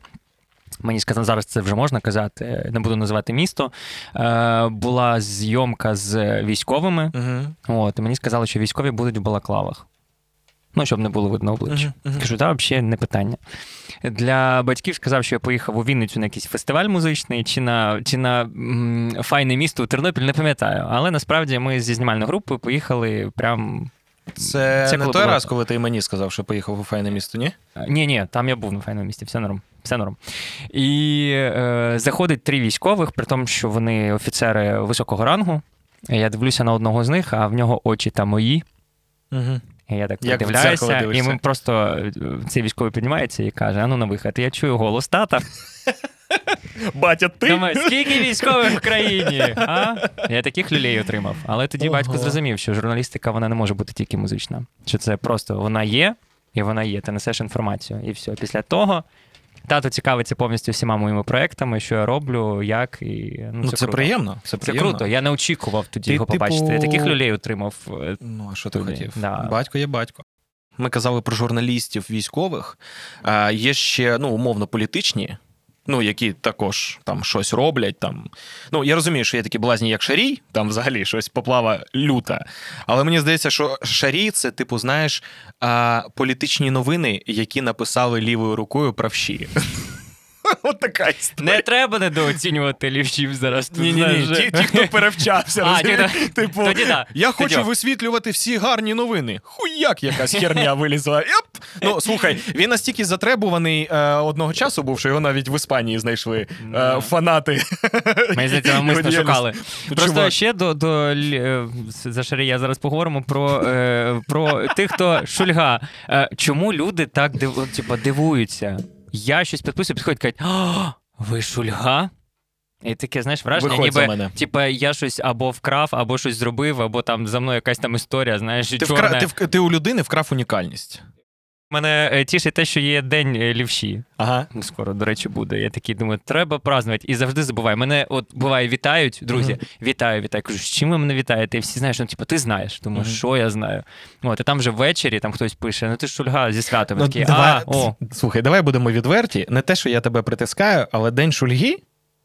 Мені сказано, зараз це вже можна казати, не буду називати місто. Е, була зйомка з військовими. Мгм. От, і мені сказали, що військові будуть в балаклавах. Ну, щоб не було видно обличчя. Мгм. Кажу, так, взагалі не питання. Для батьків сказав, що я поїхав у Вінницю на якийсь фестиваль музичний, чи на, чи на м, файне місто у Тернопіль, не пам'ятаю. Але насправді ми зі знімальною групою поїхали прям. Це, Це не той було- раз, коли ти мені сказав, що поїхав у файне місто, ні? Ні, ні, там я був на файному місті, все норм. Все норм. І е, заходить три військових, при тому, що вони офіцери високого рангу. Я дивлюся на одного з них, а в нього очі та мої. Угу. І я так Як дивляюся, і ми просто е, цей військовий піднімається і каже: а ну на вихід. Я чую голос тата. Батя, ти? Думаю, скільки військових в країні? А? Я таких люлей отримав. Але тоді Ого. батько зрозумів, що журналістика вона не може бути тільки музична. Що це просто вона є, і вона є. Ти несеш інформацію. І все. Після того тато цікавиться повністю всіма моїми проектами, що я роблю, як і ну, Ну, це, це, круто. приємно. Це, Це круто. Я не очікував тоді Ти, його побачити. Я типу, таких людей отримав. е, Ну, а що ти тоді? хотів? да. Батько є батько. Ми казали про журналістів військових. А є ще ну, умовно політичні, ну, які також там щось роблять. Там. Ну, я розумію, що є такі блазні, як Шарій, там взагалі щось поплава люта. Але мені здається, що Шарій це, типу, знаєш, політичні новини, які написали лівою рукою правші. От така історія. Не треба недооцінювати лівчів зараз. Ні, ні, ні. Ті, ті, хто перевчався. Типу, Тоді да. я хочу висвітлювати всі гарні новини. Хуяк якась херня вилізла. Йоп! Ну слухай, він настільки затребуваний е, одного часу був, що його навіть в Іспанії знайшли е, фанати. Ми здається, Його шукали. Просто Чувак. ще до, до е, за Шарія зараз поговоримо про, е, про тих, хто шульга. Чому люди так типа, дивуються? Я щось підписую, підходять кажуть, «А, ви шульга? І таке, знаєш, враження, Виходь за ніби мене. типа, я щось або вкрав, або щось зробив, або там за мною якась там історія, знаєш, Ти, чорна. вкра... ти, в- ти у людини вкрав унікальність. Мене е, тішить те, що є день е, лівші. Ага. Ну, Скоро, до речі, буде. Я такий думаю, треба празднувати. І завжди забуваю. Мене от буває вітають, друзі. Мгм. Вітаю, вітаю. Кажу, з чим ви мене вітаєте? І всі знаєш, ну типу, ти знаєш. Думаю, Мгм. що я знаю. От, і там вже ввечері там хтось пише: ну ти ж шульга зі святом. Ну, такий, давай, а, о. Слухай, давай будемо відверті. Не те, що я тебе притискаю, але день шульги.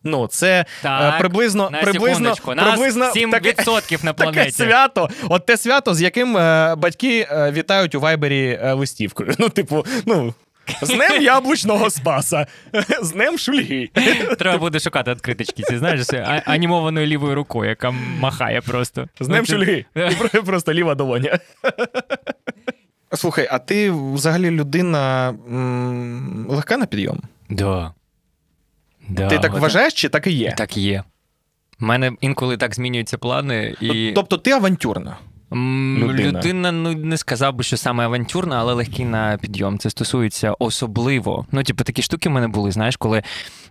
Ну, це Так, е, приблизно, на приблизно. Нас приблизно 7% на таке планеті. свято. От те свято, з яким е, батьки е, вітають у вайбері е, листівкою. Ну, типу, ну. З днем яблучного спаса, з днем шульги. Треба буде шукати відкриточки, ці знаєш, а- анімованою лівою рукою, яка махає просто. З днем Ну, шульги. Просто ліва долоня. Слухай, а ти взагалі людина м, легка на підйом? Да. Да, ти так от- вважаєш, чи так і є? Так і є. У мене інколи так змінюються плани, і Тобто ти авантюрна. М, людина. людина, ну не сказав би, що саме авантюрна, але легкий на підйом. Це стосується особливо. Ну, типу, такі штуки в мене були, знаєш, коли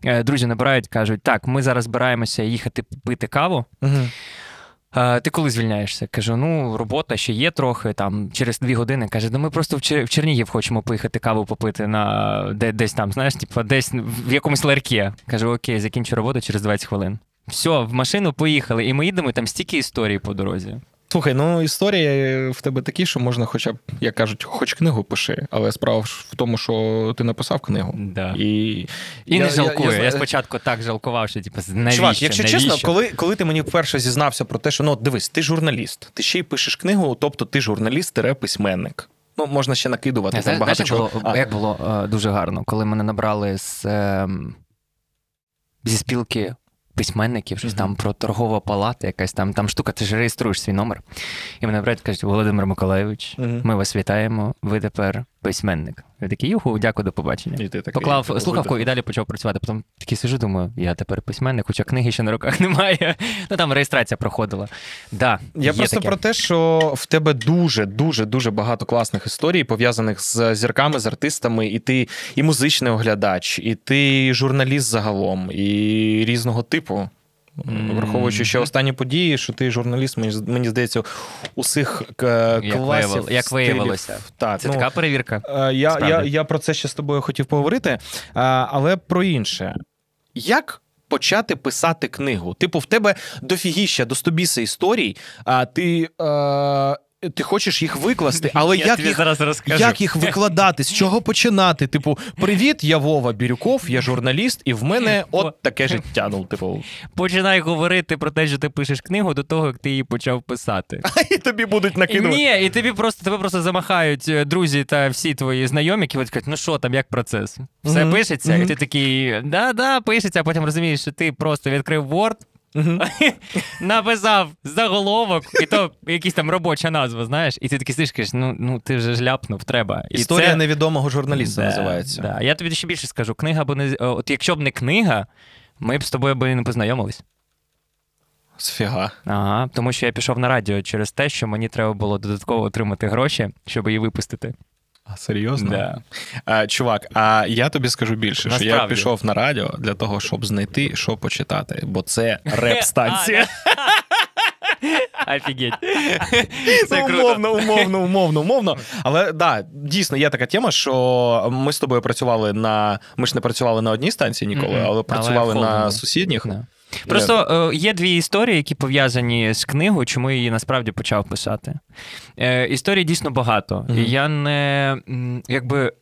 е, друзі набирають, кажуть, так, ми зараз збираємося їхати пити каву. Угу. «А, Ти коли звільняєшся? Кажу, ну, робота ще є трохи, там через дві години. Каже, ну ми просто в Чер- в Чернігів хочемо поїхати каву попити на де, десь там, знаєш, типу, десь в якомусь ларьке. Кажу, окей, закінчу роботу через 20 хвилин. Все, в машину поїхали, і ми їдемо, і там стільки історій по дорозі. Слухай, ну історії в тебе такі, що можна, хоча б, як кажуть, хоч книгу пиши, але справа в тому, що ти написав книгу. Да. І, І не жалкую. Я, знаю- спочатку так жалкував, що типу, навіщо? Чувак, якщо навіщо? чесно, коли, коли ти мені вперше зізнався про те, що ну дивись, ти журналіст, ти ще й пишеш книгу, тобто ти журналіст-письменник. Ну, можна ще накидувати Я, там багато як чого. було, А, як було е, дуже гарно, коли мене набрали з, е, зі спілки письменників, щось Мгм. там про торгова палата, якась там, там штука, ти ж реєструєш свій номер. І мене брать кажуть, Володимир Миколайович, Мгм. ми вас вітаємо, ви тепер письменник. Я такий, юху, дякую, до побачення. І ти такий, Поклав типу, слухавку і далі почав працювати. Потім такий сижу, думаю, я тепер письменник, хоча книги ще на руках немає. Ну там реєстрація проходила. Да, Я просто таке. про те, що в тебе дуже, дуже, дуже багато класних історій, пов'язаних з зірками, з артистами, і ти і музичний оглядач, і ти журналіст загалом, і різного типу. Враховуючи ще останні події, що ти журналіст, мені, мені здається, усіх к- Як класів. виявило- як виявилося. Так, Це ну, така перевірка. Е, Я, я, Справді. я про це ще з тобою хотів поговорити, е, але про інше. Як почати писати книгу? Типу, в тебе дофігіща, достобіса історій, а ти, е, ти хочеш їх викласти, але Я як тобі їх, зараз розкажу. як їх викладати? З чого починати? Типу, привіт, я Вова Бірюков, я журналіст, і в мене от таке життя. Ну, типу, Починай говорити про те, що ти пишеш книгу до того, як ти її почав писати. А і тобі будуть накидувати. Ні, і тобі просто тебе просто замахають е, друзі та всі твої знайомі, які кажуть, ну що там, як процес? Все Мгм, пишеться, мгм. і ти такий, да-да, пишеться, а потім розумієш, що ти просто відкрив Word. написав заголовок, і то якась там робоча назва, знаєш, і ти такий сидиш, кажеш, ну, ну ти вже ж ляпнув, треба. І Історія це... невідомого журналіста Да, називається. Да. Я тобі ще більше скажу, книга бо не от якщо б не книга, ми б з тобою би не познайомились. Сфіга. Ага, тому що я пішов на радіо через те, що мені треба було додатково отримати гроші, щоб її випустити. А серйозно? Да. А, чувак, а я тобі скажу більше, що я пішов на радіо для того, щоб знайти, що почитати, бо це реп-станція. Офігеть. Ну, Це круто. умовно, умовно, умовно, умовно. Але да, дійсно є така тема, що ми з тобою працювали на. Ми ж не працювали на одній станції ніколи, але працювали на сусідніх. Просто е, є дві історії, які пов'язані з книгою, чому я її насправді почав писати. Е, історій дійсно багато. І я не якби.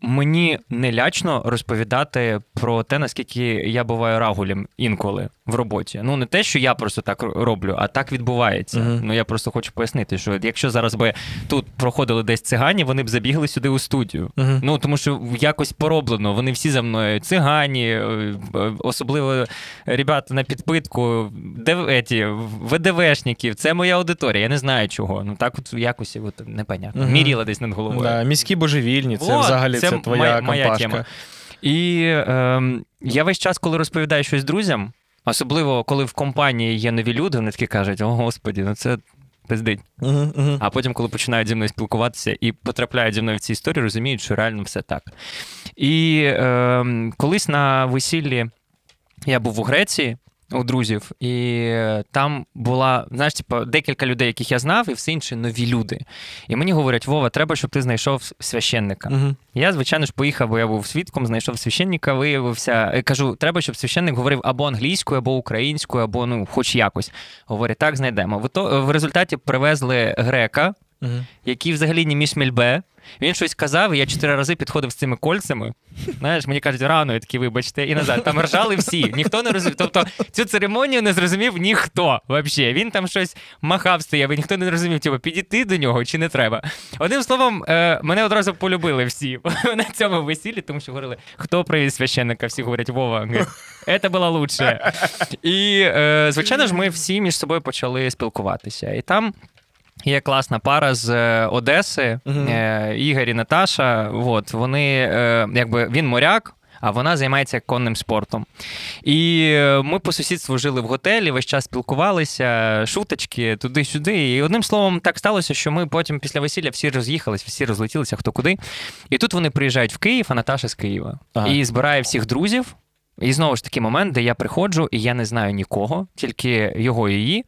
Мені не лячно розповідати про те, наскільки я буваю рагулем інколи в роботі. Ну не те, що я просто так роблю, а так відбувається. Мгм. Ну я просто хочу пояснити, що якщо зараз би тут проходили десь цигані, вони б забігли сюди у студію. Мгм. Ну тому що якось пороблено. Вони всі за мною цигані, е, е, особливо ребята на підпитку, дев, еті, ВДВшників. Це моя аудиторія. Я не знаю чого. Ну так от якось от, непонятно. Мгм. Міріла десь над головою. Да, міські божевільні, це Вот, взагалі це це, твоя моя- моя тема. І ем, я весь час, коли розповідаю щось друзям, особливо коли в компанії є нові люди, вони такі кажуть: о господі, ну це пиздить. Мгм, мгм. А потім, коли починають зі мною спілкуватися і потрапляють зі мною в ці історії, розуміють, що реально все так. І е, колись на весіллі я був у Греції. У друзів, і там була, знаєш, типу, декілька людей, яких я знав, і все інше нові люди. І мені говорять: Вова, треба, щоб ти знайшов священника. Мгм. Я, звичайно ж, поїхав, бо я був свідком, знайшов священника, виявився. е, Кажу, треба, щоб священник говорив або англійською, або українською, або ну, хоч якось. Говорять, так, знайдемо. В, то, в результаті привезли грека, Мгм. який взагалі не між мільбе. Він щось казав, і я чотири рази підходив з цими кольцями. Знаєш, мені кажуть, рано, я такий, вибачте, і назад. Там ржали всі. Ніхто не розумів. Тобто цю церемонію не зрозумів ніхто взагалі. Він там щось махав стояв, і ніхто не розумів, типу, підійти до нього чи не треба. Одним словом, е, мене одразу полюбили всі на цьому весіллі, тому що говорили, хто привіз священника? Всі говорять, Вова. Це було лучше. І, е, звичайно ж, ми всі між собою почали спілкуватися. І там. Є класна пара з е, Одеси, е, Ігор і Наташа. От, вони, е, якби, він моряк, а вона займається конним спортом. І ми по сусідству жили в готелі, весь час спілкувалися, шуточки туди-сюди. І одним словом, так сталося, що ми потім після весілля всі роз'їхались, всі розлетілися хто куди. І тут вони приїжджають в Київ, а Наташа з Києва. Ага. І збирає всіх друзів. І знову ж таки момент, де я приходжу, і я не знаю нікого, тільки його і її.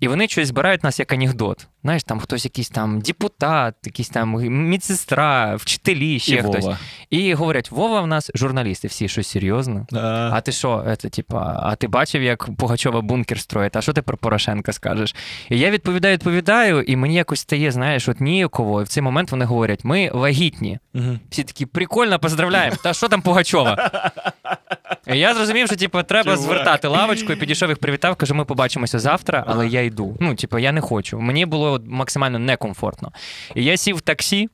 І вони щось збирають нас як анекдот. Знаєш, там хтось якийсь там депутат, якийсь там медсестра, вчителі, ще І хтось. Вова. І говорять: Вова в нас журналісти, всі щось серйозно. А ти що, це, типа, а ти бачив, як Пугачова бункер строїть? А що ти про Порошенка скажеш? І я відповідаю, відповідаю, і мені якось стає, знаєш, от ніяково. І в цей момент вони говорять: ми вагітні. Мгм. Всі такі прикольно, поздравляємо. Та що там Пугачова? Я зрозумів, що типу, треба Чувак. звертати лавочку і підійшов їх привітав, кажу, ми побачимося завтра, але я йду. Ну, типу, я не хочу. Мені було максимально некомфортно. І я сів в таксі.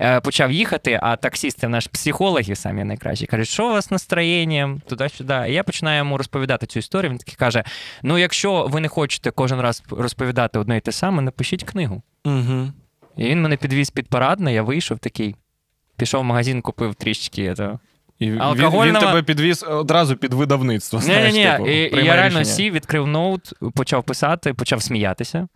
е, Почав їхати, а таксісти наш психологи самі найкращі кажуть, що у вас настроєнням, туди-сюди. І я починаю йому розповідати цю історію. Він такий каже: Ну, якщо ви не хочете кожен раз розповідати одне і те саме, напишіть книгу. Мгм. І він мене підвіз під парадне, я вийшов такий, пішов в магазин, купив трішечки. Это, І він, Алкогольного- він тебе підвіз одразу під видавництво. Ні, ні, ні. я реально сів, відкрив ноут, почав писати, почав сміятися.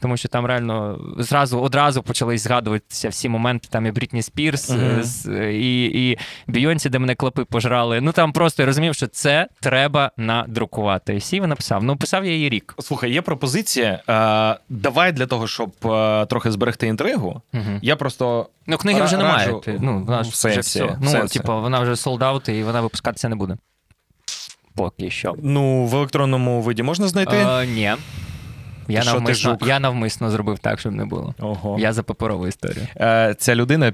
Тому що там реально зразу одразу почали згадуватися всі моменти. Там і Брітні Спірс, з- і, і Бійонсі, де мене клопи пожрали. Ну там просто я розумів, що це треба надрукувати. І сів і написав. Ну, писав я її рік. Слухай, є пропозиція. Е, давай для того, щоб е, трохи зберегти інтригу. Угу. Я просто Ну, книги вже немає. раджу Ти- Ну, вона ж в вже сенсі, все. в Ну, типу, вона вже солдаут, і вона випускатися не буде. Поки що. ну в електронному виді можна знайти. Е, ні. Я ти навмисно, жук? я навмисно зробив так, щоб не було. Ого. Я за паперову історію. Е, ця людина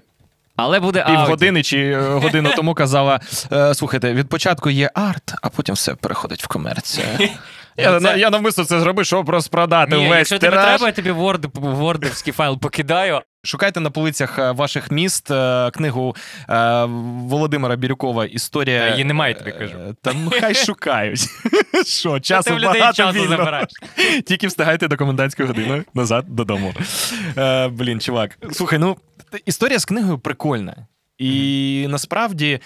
Але буде півгодини чи е, годину тому казала: е, слухайте, від початку є арт, а потім все переходить в комерцію. Я, Ну, це- я навмисно це зробив, щоб розпродати Ні, весь якщо тобі тираж. треба, я тобі Word, вордовський файл покидаю. Шукайте на полицях е, ваших міст е, книгу е, Володимира Бірюкова Історія. Та її немає, тобі кажу. Та ну хай шукають. Що, часу людей багато часу вільно. забираєш. Тільки встигайте до комендантської години назад додому. Блін, чувак. Слухай, ну історія з книгою прикольна. І насправді,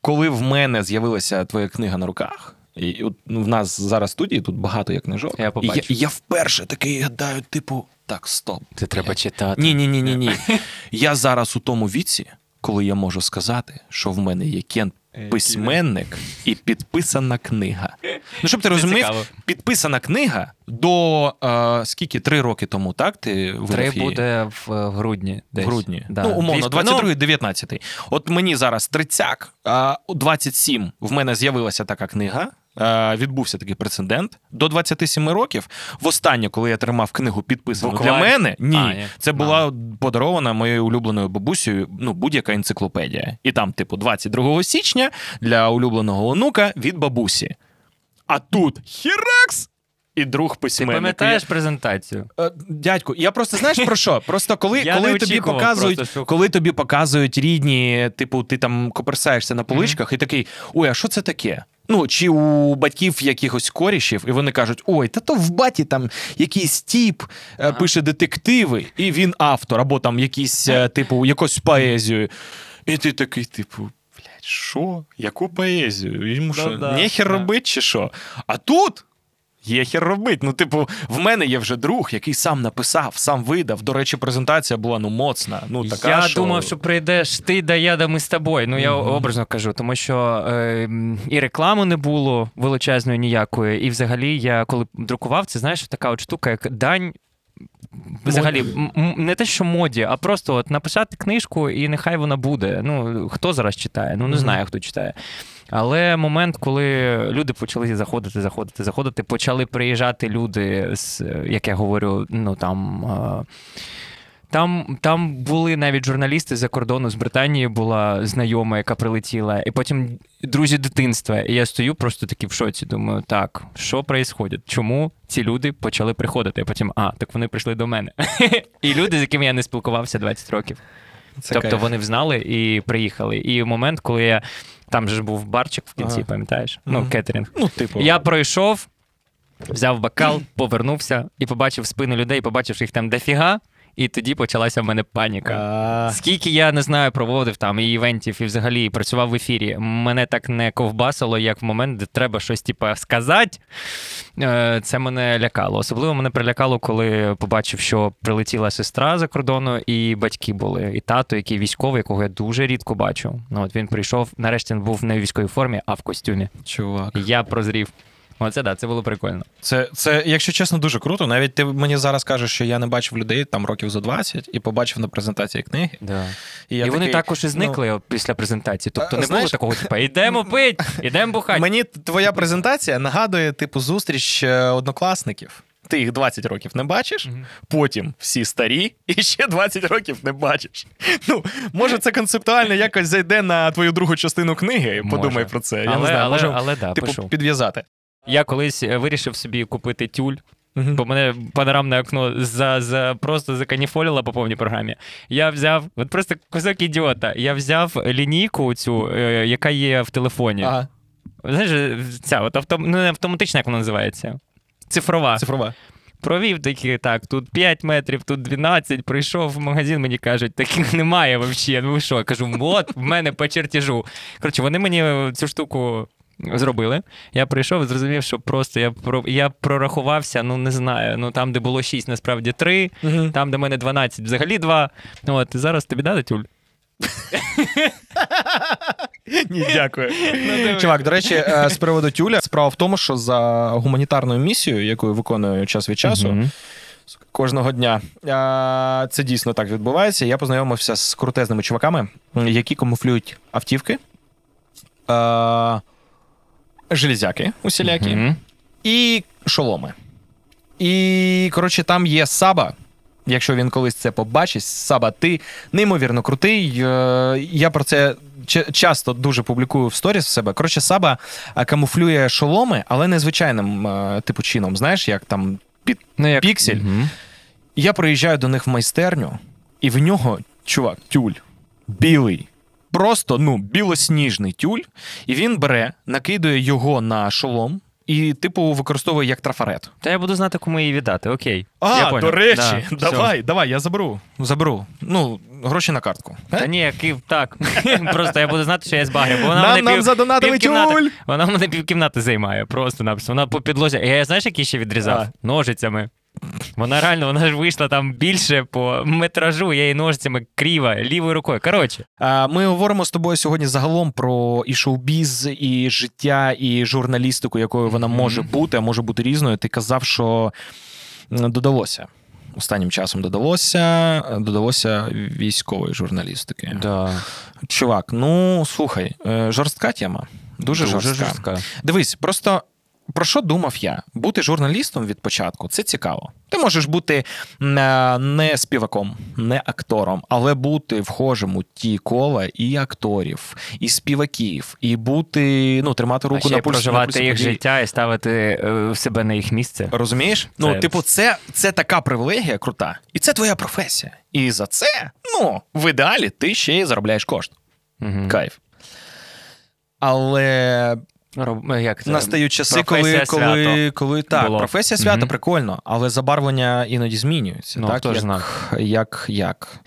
коли в мене з'явилася твоя книга на руках, і от ну, в нас зараз студії тут багато є книжок. Я побачив. І я, я вперше такий гадаю, типу, так, стоп. Це треба читати. Ні, ні, ні, ні, ні. Я зараз у тому віці, коли я можу сказати, що в мене є Кен письменник і підписана книга. Ну, щоб ти розумів, підписана книга до е, скільки? Три роки тому, так? Ти видав Три її? буде в е, грудні. В грудні. Да. Ну, умовно, Дві з- 22 19 От мені зараз 30, а у 27 в мене з'явилася така книга. Е, Відбувся такий прецедент. До 27 років, востаннє, коли я тримав книгу підписану Буквально? для мене, ні, А, це була подарована моєю улюбленою бабусею ну, будь-яка енциклопедія. І там, типу, 22 січня для улюбленого онука від бабусі. А тут хірекс! І друг Ти письменник. пам'ятаєш презентацію? Е, Дядьку, я просто знаєш про що? Просто коли, коли тобі показують, просто, що- коли тобі показують рідні, типу, ти там коперсаєшся на поличках і такий: ой, а що це таке? Ну, чи у батьків якихось корішів, і вони кажуть: ой, та то в баті там якийсь тіп ага. пише детективи, і він автор, або там якийсь, е, типу, якусь поезію. І ти такий, типу. Блядь, що? Яку поезію? Йому що, да, нехер да. робить чи що? А тут Є хер робить. Ну, типу, в мене є вже друг, який сам написав, сам видав. До речі, презентація була ну моцна. Ну, така, я що... думав, що прийдеш ти да я, да ми з тобою. Ну я Мгм. образно кажу, тому що е, і реклами не було величезної ніякої. І взагалі я коли друкував, це знаєш, така от штука, як дань. Взагалі, не те, що моді, а просто от написати книжку, і нехай вона буде. Ну, хто зараз читає? Ну, не знаю, хто читає. Але момент, коли люди почали заходити, заходити, заходити, почали приїжджати люди, з, як я говорю, ну там. е, Там, там були навіть журналісти за кордону з Британії була знайома, яка прилетіла, і потім друзі дитинства. І я стою просто таки в шоці. Думаю, так, що відбувається? Чому ці люди почали приходити? А потім, а, так вони прийшли до мене. І люди, з якими я не спілкувався 20 років. Це тобто кайф. вони взнали і приїхали. І в момент, коли я там же ж був барчик в кінці, Ага. пам'ятаєш? Ну, Мгм. кетерінг. Ну, типу, Я пройшов, взяв бокал, повернувся і побачив спину людей, побачив, що їх там дофіга. І тоді почалася в мене паніка. Скільки я не знаю, проводив там і івентів, і взагалі працював в ефірі. Мене так не ковбасило, як в момент, де треба щось типа сказати. Е, Це мене лякало. Особливо мене прилякало, коли побачив, що прилетіла сестра за кордону, і батьки були. І тато, який військовий, якого я дуже рідко бачу. Ну от він прийшов. Нарешті він був не в військовій формі, а в костюмі. чувак. Я прозрів. Оце да, це було прикольно. Це, це, якщо чесно, дуже круто. Навіть ти мені зараз кажеш, що я не бачив людей там років за 20 і побачив на презентації книги. Да. І, І вони такий, також і ну, зникли після презентації. Тобто А, не знаєш- було такого, типу, йдемо пить, йдемо бухати. Мені твоя презентація нагадує, типу, зустріч е, однокласників. Ти їх 20 років не бачиш, Мгм. потім всі старі, і ще 20 років не бачиш. Ну, може, це концептуально якось зайде на твою другу частину книги. Може. Подумай про це. Я але, не знаю, але, може, але да, типу, пишу. підв'язати. Я колись е, вирішив собі купити тюль, бо мене панорамне окно за, за, просто заканіфолило по повній програмі. Я взяв, от просто кусок ідіота, я взяв лінійку цю, е, яка є в телефоні. Ага, Знаєш, ця от авто, ну, не автоматична, як вона називається. Цифрова. цифрова. Провів такі, так, тут 5 метрів, тут 12. Прийшов в магазин, мені кажуть, таких немає взагалі. Ну ви що? Я кажу, от в мене по чертежу. Коротше, вони мені цю штуку зробили. Я прийшов і зрозумів, що просто я про я прорахувався, ну не знаю. Ну там, де було 6, насправді 3, Мгм. там, де в мене 12, взагалі 2. От, і зараз тобі дати тюль. Ні, дякую. Чувак, до речі, е, з приводу тюля, справа в тому, що за гуманітарною місією, яку я виконую час від часу, кожного дня. Це дійсно так відбувається. Я познайомився з крутезними чуваками, які камуфлюють автівки, а, железяки усілякі Мгм. і шоломи. І, коротше, там є Саба. Якщо він колись це побачить, Саба, ти неймовірно крутий. Е, Я про це часто дуже публікую в сторіс в себе. Коротше, Саба е, камуфлює шоломи, але незвичайним е, типу чином. Знаєш, як там під Ну, як... Піксель. Мгм. я приїжджаю до них в майстерню, і в нього, чувак, тюль білий. Просто ну, білосніжний тюль, і він бере, накидує його на шолом і, типу, використовує як трафарет. Та я буду знати, кому її віддати. Окей. А, я до речі, Да, все. давай, давай, я заберу. Заберу. Ну, гроші на картку. Та ні, який так. Просто я буду знати, що я збагрю. Бо вона Нам- мене нам пів, задонатили тюль! Вона мене півкімнати займає. Просто написано. Вона по підлозі. Я знаєш, які ще відрізав? А. Ножицями. Вона реально, вона ж вийшла там більше по метражу, я її ножицями кріва, лівою рукою. Коротше, Ми говоримо з тобою сьогодні загалом про і шоу-біз, і життя, і журналістику, якою вона може бути, а може бути різною. Ти казав, що додалося. Останнім часом додалося, додалося військової журналістики. да. Чувак, ну слухай, е, жорстка тема. Дуже, жорстка. Дивись, просто про що думав я? Бути журналістом від початку це цікаво. Ти можеш бути е, не співаком, не актором, але бути вхожим у ті кола і акторів, і співаків, і бути, ну, тримати А руку ще на пульсі. на проживати пульсі їх подій. життя і ставити е, себе на їх місце. Розумієш? Ну, типу, це, це така привілегія крута, і це твоя професія. І за це, ну, в ідеалі, ти ще й заробляєш кошт. Мгм. Кайф. Але Як це? Настають часи, коли, Професія коли, свято коли так, було. професія свята Мгм. прикольно, але забарвлення іноді змінюються. Ну, так? хто як, знає. як, як?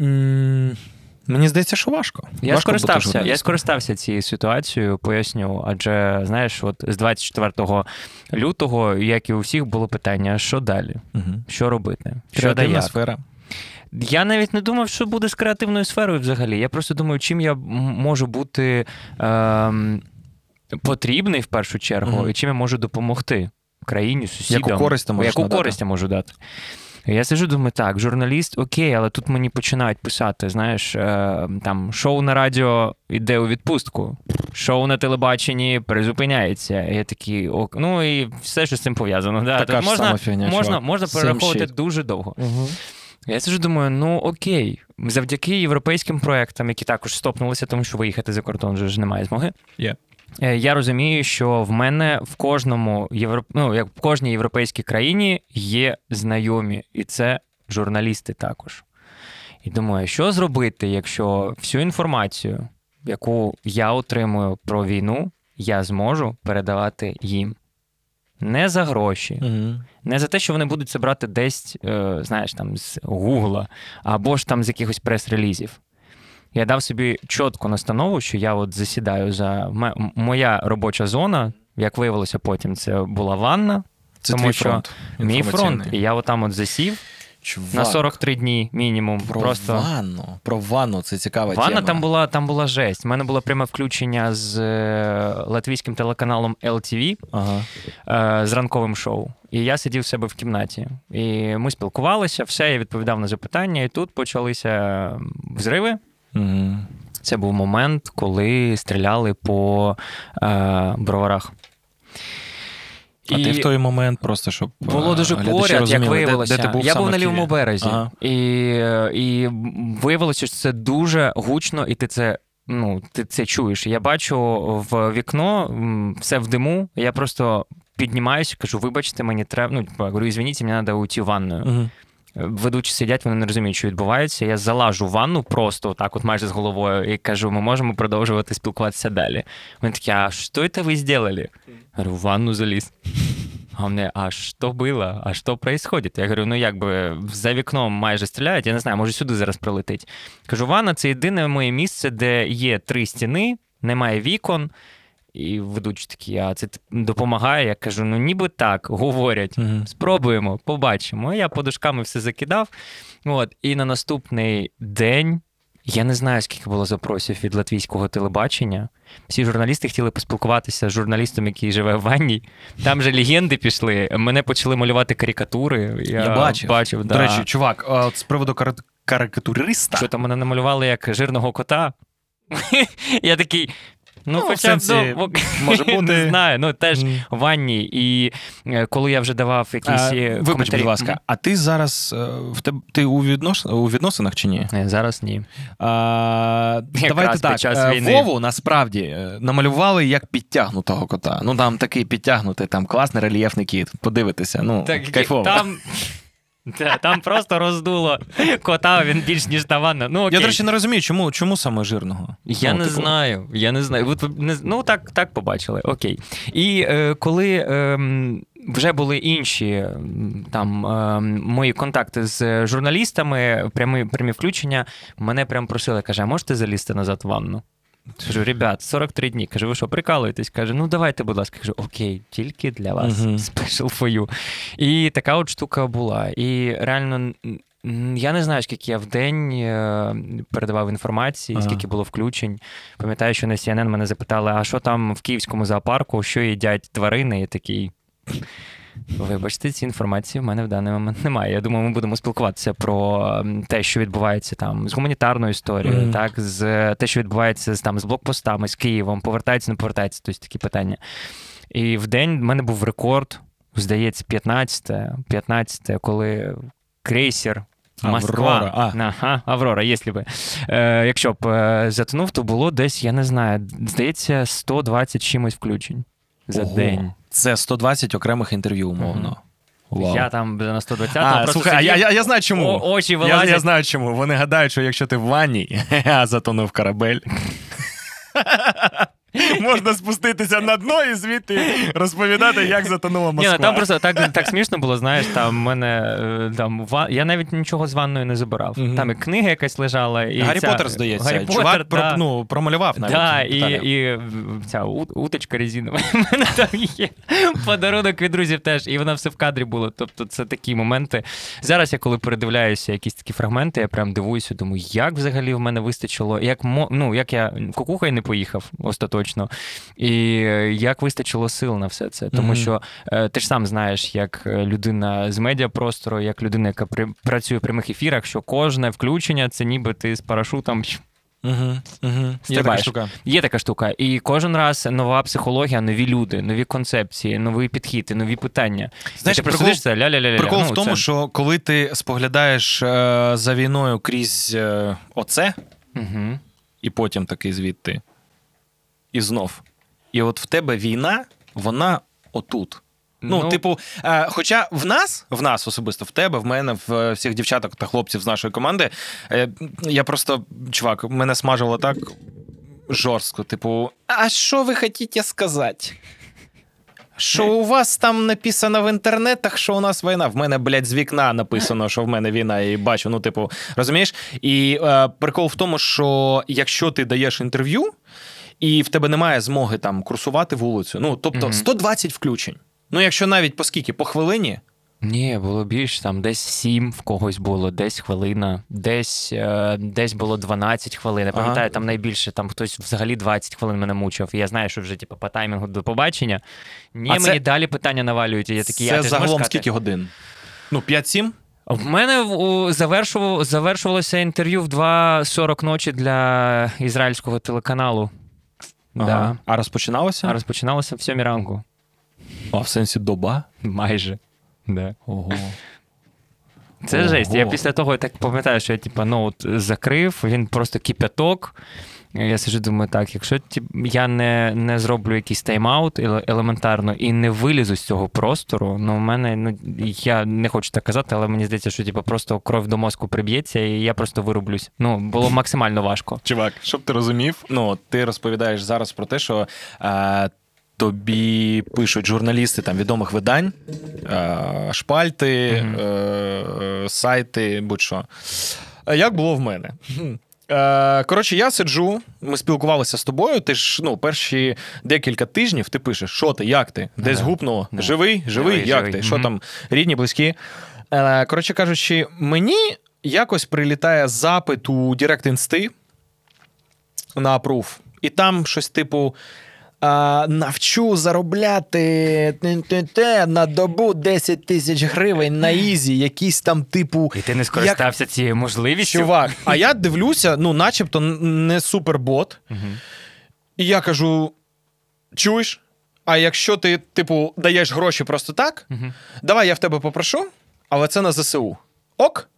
М, Мені здається, що важко. Я важко скористався, я скористався цією ситуацією, поясню. Адже знаєш, от з 24 лютого, як і у всіх, було питання: що далі? Мгм. Що робити? Що да Креативна як? сфера. Я навіть не думав, що буде з креативною сферою взагалі. Я просто думаю, чим я можу бути ем, потрібний в першу чергу, Мгм. і чим я можу допомогти країні, сусідам. Яку користь можеш Яку користь я можу дати? Я сиджу, думаю, так, журналіст, окей, але тут мені починають писати, знаєш, е, там шоу на радіо йде у відпустку, шоу на телебаченні призупиняється. І я такий, ок, ну і все, що з цим пов'язано. Да, Така ж можна, сама фігня, можна, можна перераховувати дуже довго. Я сиджу, думаю, ну окей, завдяки європейським проектам, які також стопнулися, тому що виїхати за кордон вже ж немає змоги. Є. Е, Я розумію, що в мене в кожному європ... ну, як в кожній європейській країні є знайомі, і це журналісти також. І думаю, що зробити, якщо всю інформацію, яку я отримую про війну, я зможу передавати їм. Не за гроші, Угу. не за те, що вони будуть це брати десь, е, знаєш, там з Гугла, або ж там з якихось прес-релізів. Я дав собі чітку настанову, що я от засідаю за моя робоча зона. Як виявилося потім, це була ванна, Це Тому що фронт. мій фронт. І я отам от засів Чувак, на 43 дні мінімум. Про просто ванну. Про ванну це цікава Ванна тема. там була, там була жесть. У мене було пряме включення з е, латвійським телеканалом LTV Ага. е, з ранковим шоу. І я сидів в себе в кімнаті. І ми спілкувалися, все, я відповідав на запитання, і тут почалися взриви. Угу. Це був момент, коли стріляли по е, броварах. А ти в той момент просто щоб Було е, дуже поряд, як розуміли, де- виявилося. Де, ти був я був на лівому березі, Ага. і, і виявилося, що це дуже гучно, і ти це. Ну, ти це чуєш. Я бачу в вікно все в диму. Я просто піднімаюся, кажу: вибачте, мені треба. Ну, типу, говорю, извините, мені треба уйти в ванною. Мгм. Ведучі сидять, вони не розуміють, що відбувається. Я залажу ванну просто так, от майже з головою, і кажу, ми можемо продовжувати спілкуватися далі. Вони такі, а що це ви зробили? Говорю, в ванну заліз. А вони, а що було? А що происходит? Я говорю, ну якби за вікном майже стріляють, я не знаю, може сюди зараз прилетить. Кажу, ванна це єдине моє місце, де є три стіни, немає вікон. І ведучі такі, а це допомагає. Я кажу, ну ніби так, говорять. Мгм. Спробуємо, побачимо. Я подушками все закидав. От, і на наступний день. Я не знаю, скільки було запросів від латвійського телебачення. Всі журналісти хотіли поспілкуватися з журналістом, який живе в ванні. Там же легенди пішли. Мене почали малювати карикатури. Я, Я бачив. бачив До да. речі, чувак, от з приводу кар- карикатуриста. що там мене намалювали як жирного кота. Я такий. Ну, Ну, хоча б сенсі, ну, може бути. не знаю. Ну теж Мгм. в ванні. І е, коли я вже давав якісь А, е, Вибач, будь ласка, а ти зараз е, в тебе ти у, віднос, у відносинах чи ні? Зараз ні. А, Якраз давайте під так. час війни. Вову насправді намалювали як підтягнутого кота. Ну там такий підтягнутий, там класний рельєфний кіт. Подивитися. Ну, кайфово. Там, Та, там просто роздуло кота, він більш ніж та ванна. Ну, окей. Я, до речі, не розумію, чому, чому саме жирного? Я Ну, не типу, знаю. Я не знаю. Ну так, так побачили. Окей. І е, коли е, вже були інші там е, мої контакти з журналістами, прямі, прямі включення, мене прям просили, каже, а можете залізти назад в ванну? Кажу, ребят, 43 дні. Кажу, ви що, прикалуєтесь? Каже, ну давайте, будь ласка. Кажу, окей, тільки для вас. Мгм. Special for you. І така от штука була. І реально. Я не знаю, скільки я в день е, передавав інформації, скільки було включень. Пам'ятаю, що на CNN мене запитали, а що там в київському зоопарку, що їдять тварини? І такий. Вибачте, цієї інформації в мене в даний момент немає. Я думаю, ми будемо спілкуватися про те, що відбувається там з гуманітарною історією, Мгм. так, з те, що відбувається там з блокпостами, з Києвом, повертається, не повертається, тобто такі питання. І в день в мене був рекорд, здається, 15, 15, коли крейсер. Москва. Аврора, а. Ага, Аврора, якщо би. Е, якщо б е, затонув, то було десь, я не знаю, здається, 120 чимось включень за Ого. день. Це 120 окремих інтерв'ю, умовно. Вау. Я там на 120 А, слухай, а я, я, я знаю чому. о- очі Я, вилазять. я знаю чому. Вони гадають, що якщо ти в ванні, а затонув корабель. Можна спуститися на дно і звідти розповідати, як затонула Ні, Москва. ну, там просто так, так смішно було, знаєш, там в мене е, там ва... я навіть нічого з ванною не забирав. Мгм. Там і книга якась лежала, і Гаррі ця... Поттер, здається. Гаррі Поттер, Чувак да. про, ну, промалював навіть. Да, і, і ця у- уточка резинова. У мене там є подарунок від друзів теж, і вона все в кадрі була. Тобто це такі моменти. Зараз я коли передивляюся якісь такі фрагменти, я прям дивуюся, думаю, як взагалі в мене вистачило, як мо... ну, як я кукухай не поїхав остаточно, і е, як вистачило сил на все це. Тому що е, ти ж сам знаєш, як е, людина з медіапростору, як людина, яка при... працює в прямих ефірах, що кожне включення це ніби ти з парашутом. Угу, угу. Є така штука. Є така штука. І кожен раз нова психологія, нові люди, нові концепції, нові підхід, нові питання. Знаєш, ти прикол- просидишся, ля-ля-ля-ля. Прикол ну, в тому, це... що коли ти споглядаєш е, за війною крізь е, оце, Угу. і потім таки звідти, і знов. І от в тебе війна, вона отут. Ну, Ну, типу, е, хоча в нас, в нас особисто, в тебе, в мене, в е, всіх дівчаток та хлопців з нашої команди, е, я просто, чувак, мене смажило так жорстко. Типу, а що ви хочете сказати? Що у вас там написано в інтернетах, що у нас війна? В мене, блядь, з вікна написано, що в мене війна, і бачу. Ну, типу, розумієш? І е, прикол в тому, що якщо ти даєш інтерв'ю, і в тебе немає змоги там курсувати вулицю, ну тобто Мгм. 120 включень. Ну, якщо навіть по скільки, по хвилині, Ні, було більше, там десь сім в когось було, десь хвилина, десь, е, десь було 12 хвилин. Я Ага. пам'ятаю, там найбільше, там хтось взагалі 20 хвилин мене мучив. Я знаю, що вже типу, по таймінгу до побачення. Ні, А це- мені далі питання навалюють. І я такий, це а ти загалом сказати? скільки годин? Ну, 5-7? В мене завершувалося інтерв'ю в 2.40 ночі для ізраїльського телеканалу. Да. А розпочиналося? А розпочиналося в 7 ранку. А в сенсі доба? Майже. Да. Ого. Це Ого. жесть. Я після того так пам'ятаю, що я типу, ну, от, закрив, він просто кипяток. Я сиджу, думаю, так, якщо я не, не зроблю якийсь тайм-аут елементарно і не вилізу з цього простору, ну в мене, ну я не хочу так казати, але мені здається, що типу, просто кров до мозку приб'ється, і я просто вирублюсь. Ну, було максимально важко. Чувак, щоб ти розумів, ну ти розповідаєш зараз про те, що е, тобі пишуть журналісти там відомих видань, е, шпальти, е, е, сайти, будь-що. Як було в мене? Е, Коротше, я сиджу, ми спілкувалися з тобою. Ти ж ну, перші декілька тижнів ти пишеш, що ти, як ти? Десь гупнуло? Да. Живий, живий, Живий, як живий. ти? Що Мгм. там, рідні, близькі? Е, Коротше кажучи, мені якось прилітає запит у Direct Інсти на approve. І там щось типу. А, навчу заробляти на добу 10 тисяч гривень на easy, якісь там типу. І ти не скористався цією можливістю. Чувак, а я дивлюся, ну, начебто, не супербот. І я кажу: чуєш? А якщо ти, типу, даєш гроші просто так, давай я в тебе попрошу, але це на ЗСУ. Ок?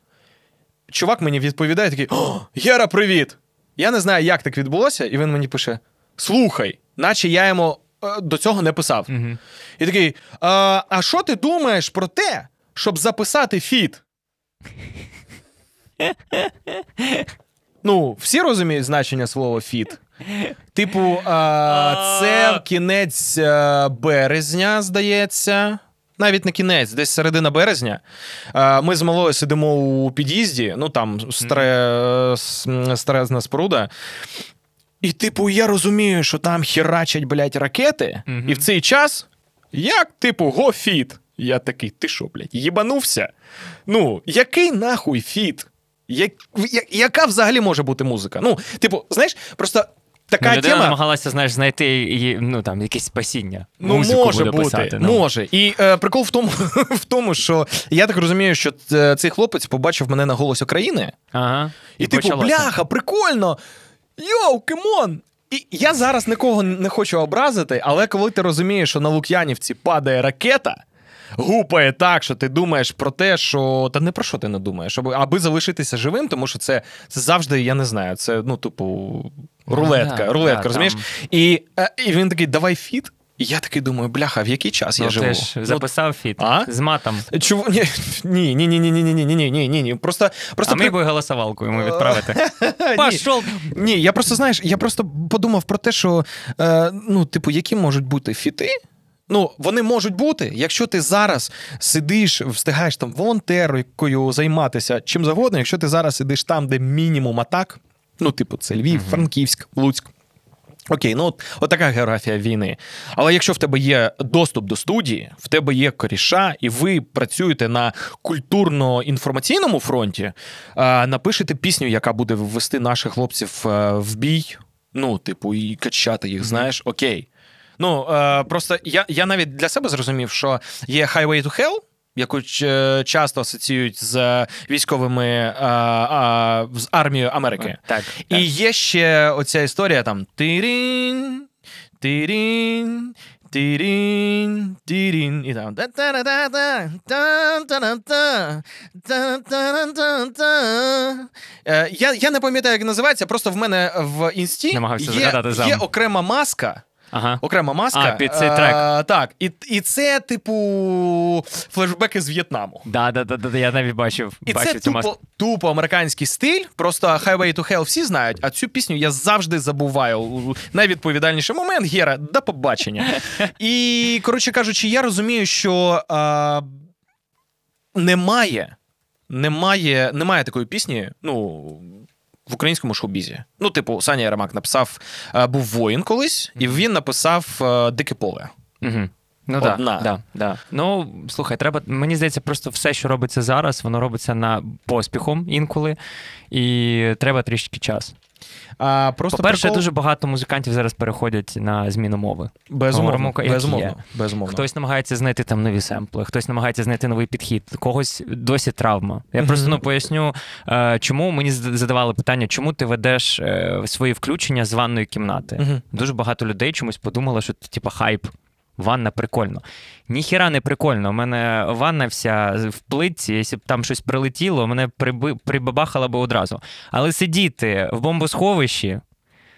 Чувак мені відповідає такий: О, Гера, привіт! Я не знаю, як так відбулося, і він мені пише: Слухай, наче я йому е, до цього не писав. Мгм. І такий: а, а що ти думаєш про те, щоб записати фіт? ну, всі розуміють значення слова фіт. Типу, а, це кінець е, березня, здається. Навіть не кінець, десь середина березня. Е, Ми з малою сидимо у під'їзді, ну там старе, старезна споруда. І, типу, я розумію, що там херачать, блядь, ракети, Мгм. і в цей час, як, типу, го фіт. Я такий, ти що, блядь, їбанувся? Ну, який нахуй фіт? Як, я- яка взагалі може бути музика? Ну, типу, знаєш, просто така ну, людина тема. намагалася, знаєш, знайти її, ну, там, якесь спасіння. Ну, Музику може буде бути, писати, ну. може. І е, прикол в тому, в тому, що я так розумію, що е, цей хлопець побачив мене на голос України, Ага. і, типу, почалося. бляха, прикольно! Йоу, кемон! І я зараз нікого не хочу образити, але коли ти розумієш, що на Лук'янівці падає ракета, гупає так, що ти думаєш про те, що. Та не про що ти не думаєш, аби, аби залишитися живим, тому що це, це завжди, я не знаю, це, ну, типу, рулетка, рулетка, да, розумієш? там. І, е, і він такий, давай фіт. І я такий думаю, бляха, в який час Ну, я живу? ти ж Ну, записав фіт А? з матом. Ні, ні, ні, ні, ні, ні, ні, ні, ні, ні, ні. Просто, просто а ми би голосовалку йому відправити. Пошов. Ні, я просто знаєш, я просто подумав про те, що е, ну, типу, які можуть бути фіти. Ну, вони можуть бути, якщо ти зараз сидиш, встигаєш там волонтеркою займатися чим завгодно, якщо ти зараз сидиш там, де мінімум атак, ну, типу, це Львів, Франківськ, Луцьк. Окей, ну от, от така географія війни. Але якщо в тебе є доступ до студії, в тебе є коріша, і ви працюєте на культурно-інформаційному фронті, е, напишете пісню, яка буде ввести наших хлопців е, в бій. Ну, типу, і качати їх, знаєш, окей. Ну, е, просто я, я навіть для себе зрозумів, що є Highway to Hell, яку часто асоціюють з військовими е, а, з армією Америки. Так. І є ще оця історія там тирін, тирін, тирін, тирін, і там. Е, Я, я не пам'ятаю, як називається, просто в мене в інсті є, є окрема маска. Ага. Окрема маска. А, під цей трек. Е, так, і, і це, типу, флешбеки з В'єтнаму. Да, да, да, да, я навіть бачив. І бачив це цю тупо, маску. тупо американський стиль. Просто Highway to Hell всі знають, а цю пісню я завжди забуваю. Найвідповідальніший момент Гера, до побачення. І, коротше кажучи, я розумію, що а, немає, немає, немає такої пісні, ну. В українському шоу-бізі. Ну, типу, Саня Яремак написав е, був воїн колись, і він написав е, Дике поле. Угу. Ну Одна. да, да, да. Ну слухай, треба. Мені здається, просто все, що робиться зараз, воно робиться на поспіхом інколи, і треба трішки час. А, просто По-перше, прикол- дуже багато музикантів зараз переходять на зміну мови. безумовно, говоримо, як безумовно, безумовно. Хтось намагається знайти там нові семпли, хтось намагається знайти новий підхід, когось досі травма. Я просто ну поясню, е, чому мені задавали питання, чому ти ведеш е, свої включення з ванної кімнати. Дуже багато людей чомусь подумало, що це типа хайп. Ванна прикольно. Ніхіра не прикольно. У мене ванна вся в плитці, якщо б там щось прилетіло, мене приби... прибабахало би одразу. Але сидіти в бомбосховищі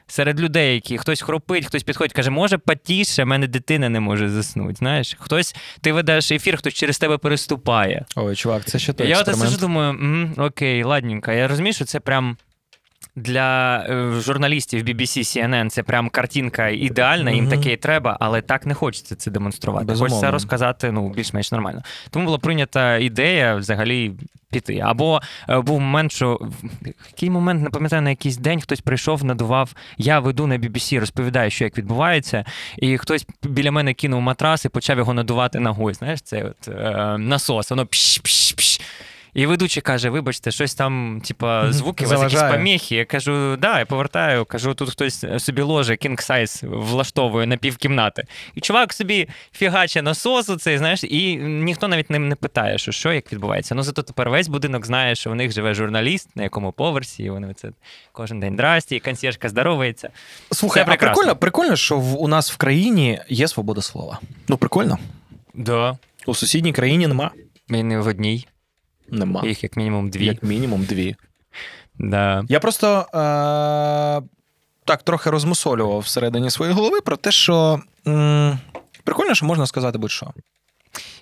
серед людей, які хтось хропить, хтось підходить, каже, може потіше, в мене дитина не може заснути. Знаєш, хтось ти ведеш ефір, хтось через тебе переступає. Ой, чувак, це ще той Я от сижу, думаю, «М, окей, ладненько. Я розумію, що це прям. Для е, журналістів BBC, CNN це прям картинка ідеальна, їм таке і треба, але так не хочеться це демонструвати. Безумовно. Хочеться розказати ну, більш-менш нормально. Тому була прийнята ідея взагалі піти. Або е, був момент, що в який момент, не пам'ятаю, на якийсь день хтось прийшов, надував. Я веду на BBC, розповідаю, що як відбувається, і хтось біля мене кинув матрас і почав його надувати ногою. Знаєш, це от, е, насос, воно пш-пш-пш. І ведучий каже: вибачте, щось там, типа, звуки, у вас якісь поміхи. Я кажу, да, я повертаю, кажу, тут хтось собі ложе, king size влаштовує на півкімнати. І чувак собі фігаче насосу цей, знаєш, і ніхто навіть не, не питає, що, що як відбувається. Ну зато тепер весь будинок знає, що у них живе журналіст, на якому поверсі, і вони це кожен день здрасті, і консьєржка здоровається. Слухай, а прикольно, прикольно, що в, у нас в країні є свобода слова. Ну, прикольно. Да. У сусідній країні нема. І не в одній, Нема. їх як мінімум дві. Як мінімум дві. Да. Я просто е- так трохи розмусолював всередині своєї голови про те, що м- прикольно, що можна сказати будь-що.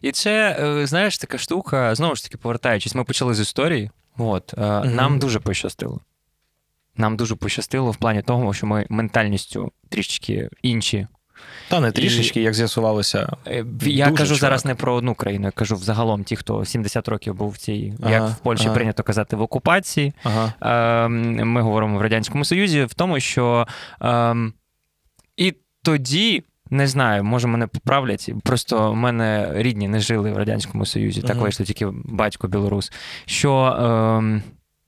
І це, е, знаєш, така штука, знову ж таки, повертаючись, ми почали з історії. От, е, Мгм. Нам дуже пощастило. Нам дуже пощастило в плані того, що ми ментальністю трішечки інші. Та не І- трішечки, як з'ясувалося. Е, Я кажу чувак. зараз не про одну країну, я кажу взагалом ті, хто 70 років був в цій, як в Польщі ага. прийнято казати, в окупації. Ага. Ем, Ми говоримо в Радянському Союзі в тому, що ем, і тоді. Не знаю, може мене поправлять. Просто в мене рідні не жили в Радянському Союзі, так Мгм. вийшло тільки батько білорус. Що ем,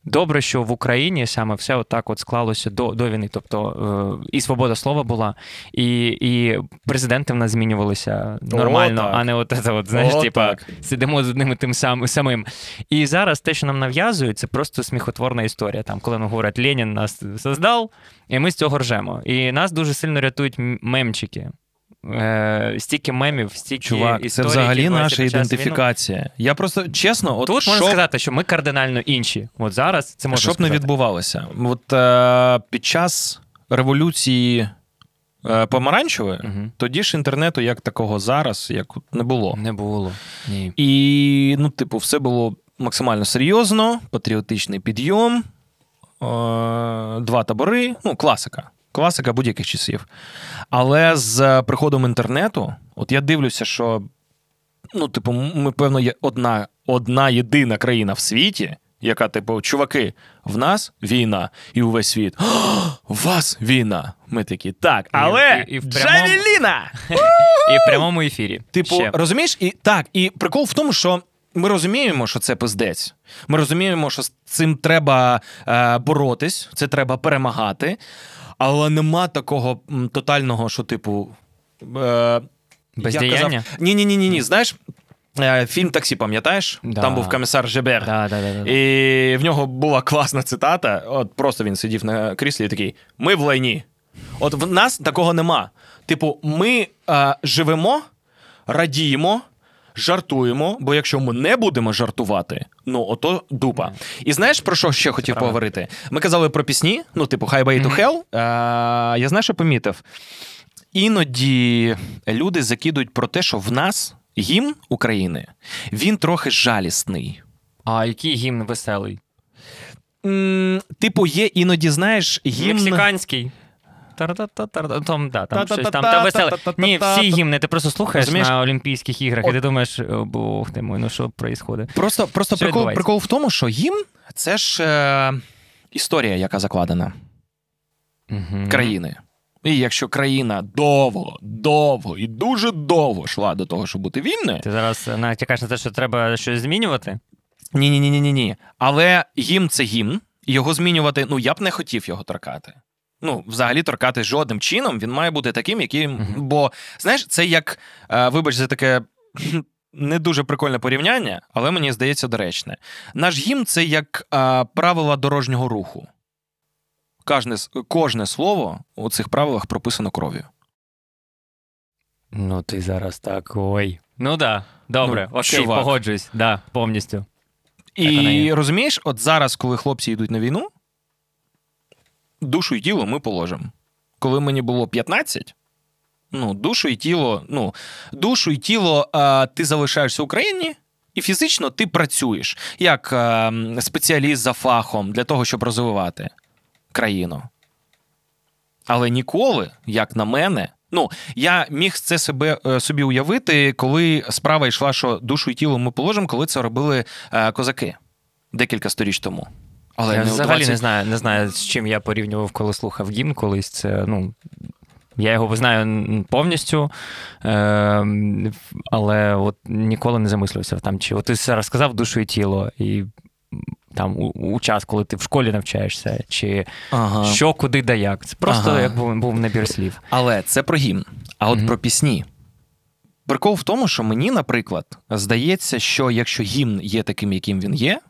добре, що в Україні саме все отак от склалося до, до війни. Тобто е, і свобода слова була, і, і президенти в нас змінювалися нормально, так. а не от це, от, знаєш, О, типа так. сидимо з одним і тим сам, самим. І зараз те, що нам нав'язують, це просто сміхотворна історія. Там, коли нам говорять, Ленін нас создав, і ми з цього ржемо. І нас дуже сильно рятують мемчики. Е, стільки мемів, стільки Чувак, це взагалі які наша ідентифікація. Я просто чесно, от Тут можна сказати, що ми кардинально інші. От зараз це можна щоб сказати. не відбувалося. От е, під час революції е, помаранчевої, Мгм. тоді ж інтернету як такого зараз, як не було. Не було. Ні. І, ну, типу, все було максимально серйозно, патріотичний підйом, е, два табори, ну, класика. Класика будь-яких часів. Але з приходом інтернету, от я дивлюся, що, ну, типу, ми, певно, є одна, одна єдина країна в світі, яка, типу, чуваки, в нас війна, і увесь світ. «О, У вас війна. Ми такі, так, але і- і в прямому- Джавеліна! І в прямому ефірі. Типу, Ще. розумієш, і так, і прикол в тому, що ми розуміємо, що це пиздець. Ми розуміємо, що з цим треба е, боротись, це треба перемагати, але нема такого м, тотального, що, типу. Е, Бездіяння? Ні, ні, ні, ні, ні. Знаєш, е, фільм таксі, пам'ятаєш? Да. Там був комісар Жебер. Да, да, да, да. І в нього була класна цитата. От просто він сидів на кріслі і такий: Ми в лайні. От в нас такого нема. Типу, ми е, живемо, радіємо, жартуємо, бо якщо ми не будемо жартувати, ну ото дупа. І знаєш про що ще хотів поговорити? Ми казали про пісні, ну, типу, Highway to Hell. Е, я знаєш, що помітив. іноді люди закидують про те, що в нас гімн України він трохи жалісний. А який гімн веселий? Типу, є іноді, знаєш, гімн. Мексиканський. Тар-та-та-тар- Там, да, там щось там. Та-та-та-та, веселе. Ні, всі гімни ти просто слухаєш на Олімпійських іграх, і ти думаєш, «О, бог ти мой, ну що відбувається? Просто, просто Що прикол, прикол в тому, що гімн це ж е, історія, яка закладена країни. І якщо країна довго, довго і дуже довго йшла до того, щоб бути вільною, Ти зараз натякаєш на те, що треба щось змінювати? ні, ні, ні, ні, ні. Але гімн це гімн, і його змінювати, ну я б не хотів його торкати. Ну, взагалі, торкати жодним чином, він має бути таким, яким. Мгм. Бо, знаєш, це як, е, вибач, за таке не дуже прикольне порівняння, але мені здається доречне. Наш гімн це як е, правила дорожнього руху. Кожне, кожне слово у цих правилах прописано кров'ю. Ну, ти зараз так. Ой. Ну да, добре, Ну, окей, чувак. погоджуюсь, да, повністю. І розумієш, от зараз, коли хлопці йдуть на війну, душу і тіло ми положимо. Коли мені було 15, ну, душу і тіло, ну, душу і тіло а, ти залишаєшся в Україні, і фізично ти працюєш як м, спеціаліст за фахом для того, щоб розвивати країну. Але ніколи, як на мене, ну я міг це себе е, собі уявити, коли справа йшла, що душу і тіло ми положимо, коли це робили е, козаки декілька сторіч тому. Але я не взагалі 20 не знаю, не знаю, з чим я порівнював, коли слухав гімн колись. Це, ну, я його знаю повністю, е, але от ніколи не замислився там. Чи от ти зараз сказав душу і тіло, і там у, у час, коли ти в школі навчаєшся, чи Ага. що, куди да як. Це просто Ага. як був, був набір слів. Але це про гімн. А от Мгм. про пісні. Прикол в тому, що мені, наприклад, здається, що якщо гімн є таким, яким він є,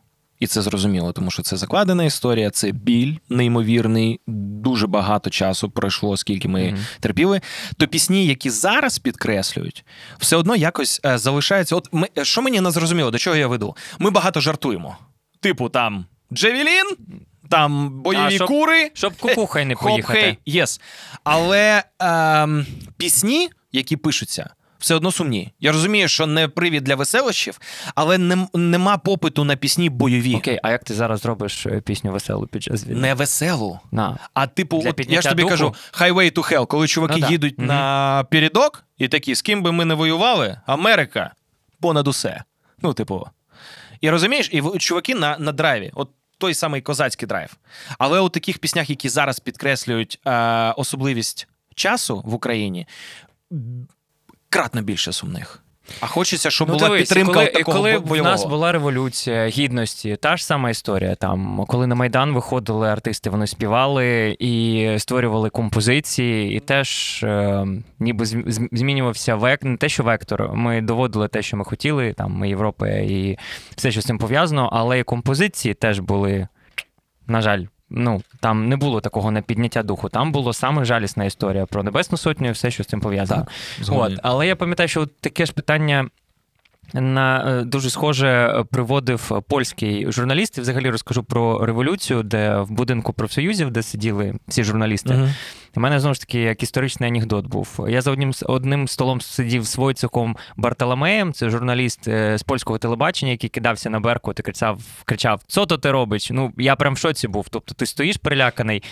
і це зрозуміло, тому що це закладена історія, це біль неймовірний, дуже багато часу пройшло, скільки ми Мгм. терпіли. То пісні, які зараз підкреслюють, все одно якось е, залишаються. От ми, е, що мені не зрозуміло, до чого я веду? Ми багато жартуємо. Типу, там Джевелін, там бойові А, щоб- кури. Щоб кукухай не Хоп, поїхати. хей, єс. Але ем, пісні, які пишуться, все одно сумні. Я розумію, що не привід для веселощів, але нем- нема попиту на пісні бойові. Окей, а як ти зараз зробиш е, пісню веселу під час війни? Не веселу. На. А типу, Для от я ж тобі духу? кажу, highway to hell, коли чуваки Ну да. їдуть Мгм. на передок і такі, з ким би ми не воювали, Америка понад усе. Ну, типу. І розумієш, і чуваки на, на драйві, от той самий козацький драйв. Але у таких піснях, які зараз підкреслюють е, особливість часу в Україні, кратно більше сумних. А хочеться, щоб була Ну, дивись, підтримка коли, такого коли бо- в нас була революція гідності, та ж сама історія. Там, коли на Майдан виходили артисти, вони співали і створювали композиції, і теж е, ніби зм- зм- змінювався век, не те, що вектор. Ми доводили те, що ми хотіли, там Європа і все, що з цим пов'язано, але і композиції теж були, на жаль. Ну, там не було такого на підняття духу. Там було саме жалісна історія про Небесну Сотню і все, що з цим пов'язано. Так, От, але я пам'ятаю, що таке ж питання. На е, дуже схоже е, приводив польський журналіст. І взагалі розкажу про революцію, де в будинку профсоюзів, де сиділи всі журналісти. Мгм. У мене знову ж таки як історичний анекдот був. Я за одним одним столом сидів з Войцехом Бартоломеєм, це журналіст е, з польського телебачення, який кидався на беркут і кричав, кричав: Що то ти робиш? Ну я прям в шоці був. Тобто ти стоїш переляканий,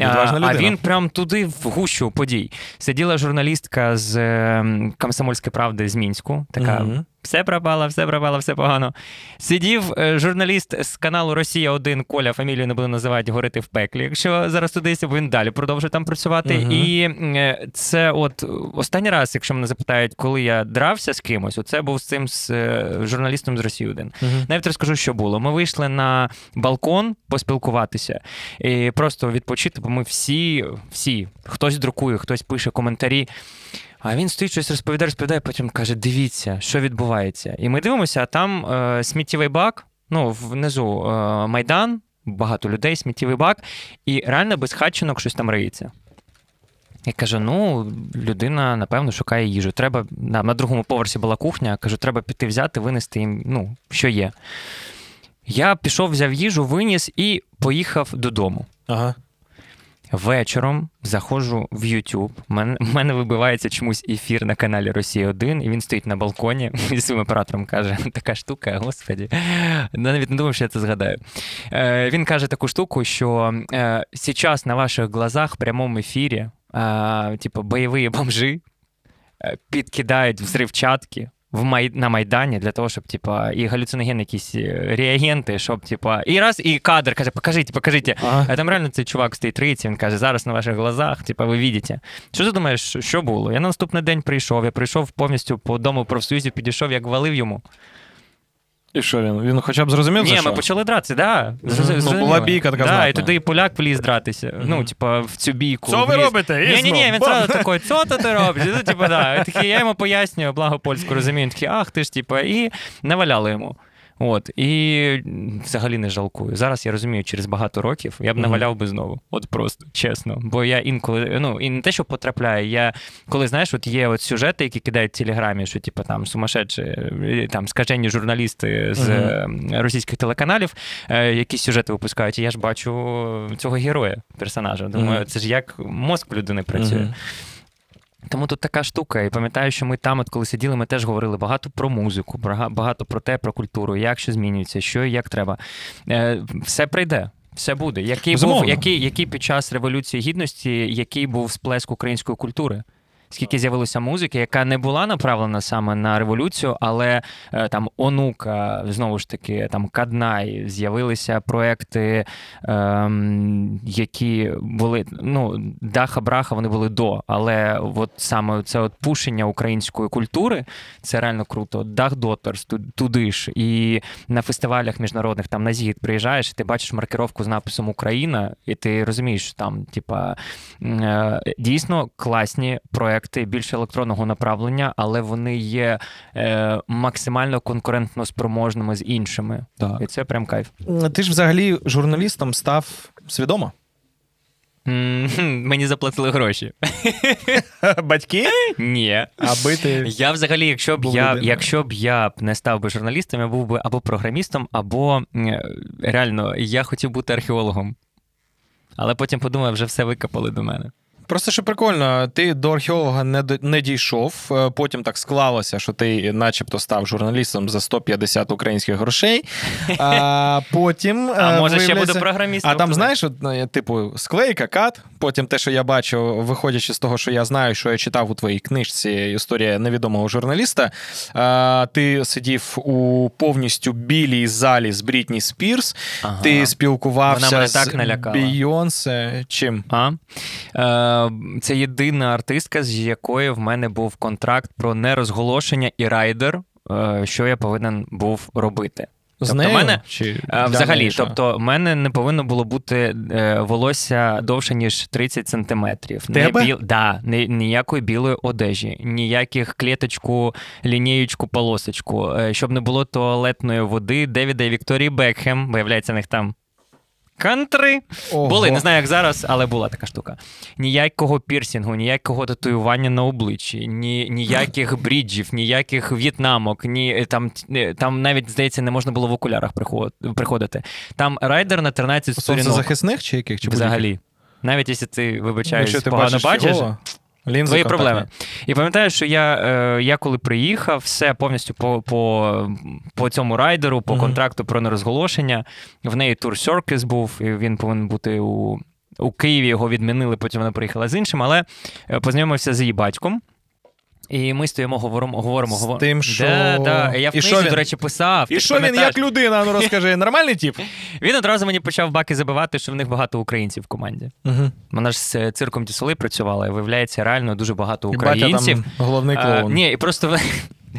а, а він прям туди в гущу подій. Сиділа журналістка з е, Комсомольської правди з Мінську, така. Мгм. Все пропало, все пропало, все погано. Сидів е, журналіст з каналу Росія 1 Коля, фамілію не буду називати, горити в пеклі. Якщо зараз туди він далі продовжує там працювати. Мгм. І е, це от останній раз, якщо мене запитають, коли я дрався з кимось, оце був з цим з е, журналістом з Росії 1 Мгм. Навіть розкажу, що було. Ми вийшли на балкон поспілкуватися і просто відпочити, бо ми всі, всі, хтось друкує, хтось пише коментарі. А він стоїть щось розповідає, розповідає, потім каже: дивіться, що відбувається. І ми дивимося, а там е, сміттєвий бак, ну, внизу е, майдан, багато людей, сміттєвий бак, і реально без хатчинок щось там риється. Я кажу: ну, людина, напевно, шукає їжу. Треба на, на другому поверсі була кухня. Кажу, треба піти взяти, винести їм, ну, що є. Я пішов, взяв їжу, виніс і поїхав додому. Ага. Вечором заходжу в YouTube. У мене, мене вибивається чомусь ефір на каналі Росія 1 і він стоїть на балконі і своїм оператором каже: така штука, господі. Навіть не думав, що я це згадаю. Е, він каже таку штуку, що е, зараз на ваших глазах в прямому ефірі, е, типу, бойові бомжи е, підкидають взривчатки. В май... на Майдані для того, щоб типа, і галюциногенні якісь е, реагенти, щоб типа, і раз, і кадр каже, покажіть, покажіть. А там реально цей чувак стоїть риці, він каже, зараз на ваших глазах, типа, ви бачите. Що ти думаєш, що було? Я на наступний день прийшов, я прийшов повністю по дому профсоюзів, підійшов, як валив йому. І що він? Він хоча б зрозумів, за Ні, що? ми почали дратися, да. Мгм. Ну, була бійка така да, знатна. і туди і поляк вліз дратися. Ну, типа, в цю бійку. Що ви робите? Ні, ні, ні, він бам! зразу такий, що то ти робиш? Ну, типа, да. Такий, я йому пояснюю, благо польську розумію. Він такий, ах ти ж, типа, і наваляли йому. От, і взагалі не жалкую. Зараз я розумію, через багато років я б наваляв би знову. От просто, чесно. Бо я інколи, ну, і не те, що потрапляю, я коли, знаєш, от є от сюжети, які кидають в телеграмі, що типу там сумасшедші, е, там скажені журналісти з е, російських телеканалів, е, якісь сюжети випускають, і я ж бачу цього героя, персонажа. Думаю, Мгм. це ж як мозк людини працює. Мгм. Тому тут така штука. І пам'ятаю, що ми там, от коли сиділи, ми теж говорили багато про музику, бага- багато про те, про культуру, як що змінюється, що і як треба. Е, все прийде. Все буде. Який був, який, який під час Революції Гідності, який був сплеск української культури? Скільки з'явилося музики, яка не була направлена саме на революцію, але е, там онука, знову ж таки, там Каднай, з'явилися проекти, ем, які були ну, даха браха, вони були до. Але от саме це от пушення української культури, це реально круто. Дах Дотерс ту- туди ж. І на фестивалях міжнародних там на зігід приїжджаєш, ти бачиш маркировку з написом Україна, і ти розумієш, що там, типа, е, дійсно класні проекти більш електронного направлення, але вони є е, максимально конкурентно спроможними з іншими. Так. І це прям кайф. Ти ж взагалі журналістом став свідомо. Мені заплатили гроші. Батьки? Ні. Аби ти. Я взагалі, якщо б я, якщо б я не став би журналістом, я був би або програмістом, або реально я хотів бути археологом. Але потім подумав, вже все викопали до мене. Просто що прикольно, ти до археолога не, не дійшов. е, Потім так склалося, що ти, начебто, став журналістом за 150 українських грошей. А потім. А е, може ще буду програмістом. А там, знаєш, от, е, типу, склейка, кат. Потім те, що я бачу, виходячи з того, що я знаю, що я читав у твоїй книжці Історія невідомого журналіста. А, ти сидів у повністю білій залі з Брітні Спірс. Ага. Ти Вона спілкувався мене з так. Бійонсе. Чим? А? Е, це єдина артистка, з якою в мене був контракт про нерозголошення і райдер, е, що я повинен був робити. З Тобто нею? мене- Чи Е, Взагалі, тобто, в мене не повинно було бути е, волосся довше, ніж 30 сантиметрів. Тебе? Не біл... да, не, ніякої білої одежі, ніяких клеточку, лінієчку, полосочку, щоб не було туалетної води Девіда і Вікторії Бекхем, виявляється, в них там. Кантри були, не знаю, як зараз, але була така штука. Ніякого пірсінгу, ніякого татуювання на обличчі, ні, ніяких бріджів, ніяких в'єтнамок, ні там, е, там навіть здається не можна було в окулярах приходити. Там райдер на 13 сторінок Сонцезахисних чи яких? Чи взагалі. Навіть якщо ти вибачаєш, ти погано бачиш, бачиш, лінзи твої контактні. проблеми. І пам'ятаю, що я, е, я коли приїхав, все повністю по, по, по цьому райдеру, по Мгм. контракту про нерозголошення. В неї тур Circus був, і він повинен бути у, у Києві. Його відмінили, потім вона приїхала з іншим, але е, познайомився з її батьком. І ми стоїмо, говоримо, говоримо, говоримо. тим, що- Да, да. Я в книзі, він? до речі, писав. І що він як людина? Ну розкажи, нормальний тип? Він одразу мені почав баки забивати, що в них багато українців в команді. Угу. Вона ж з е, цирком Дісоли працювала, і виявляється, реально дуже багато І батя українців. там головний А, клоун. ні, і просто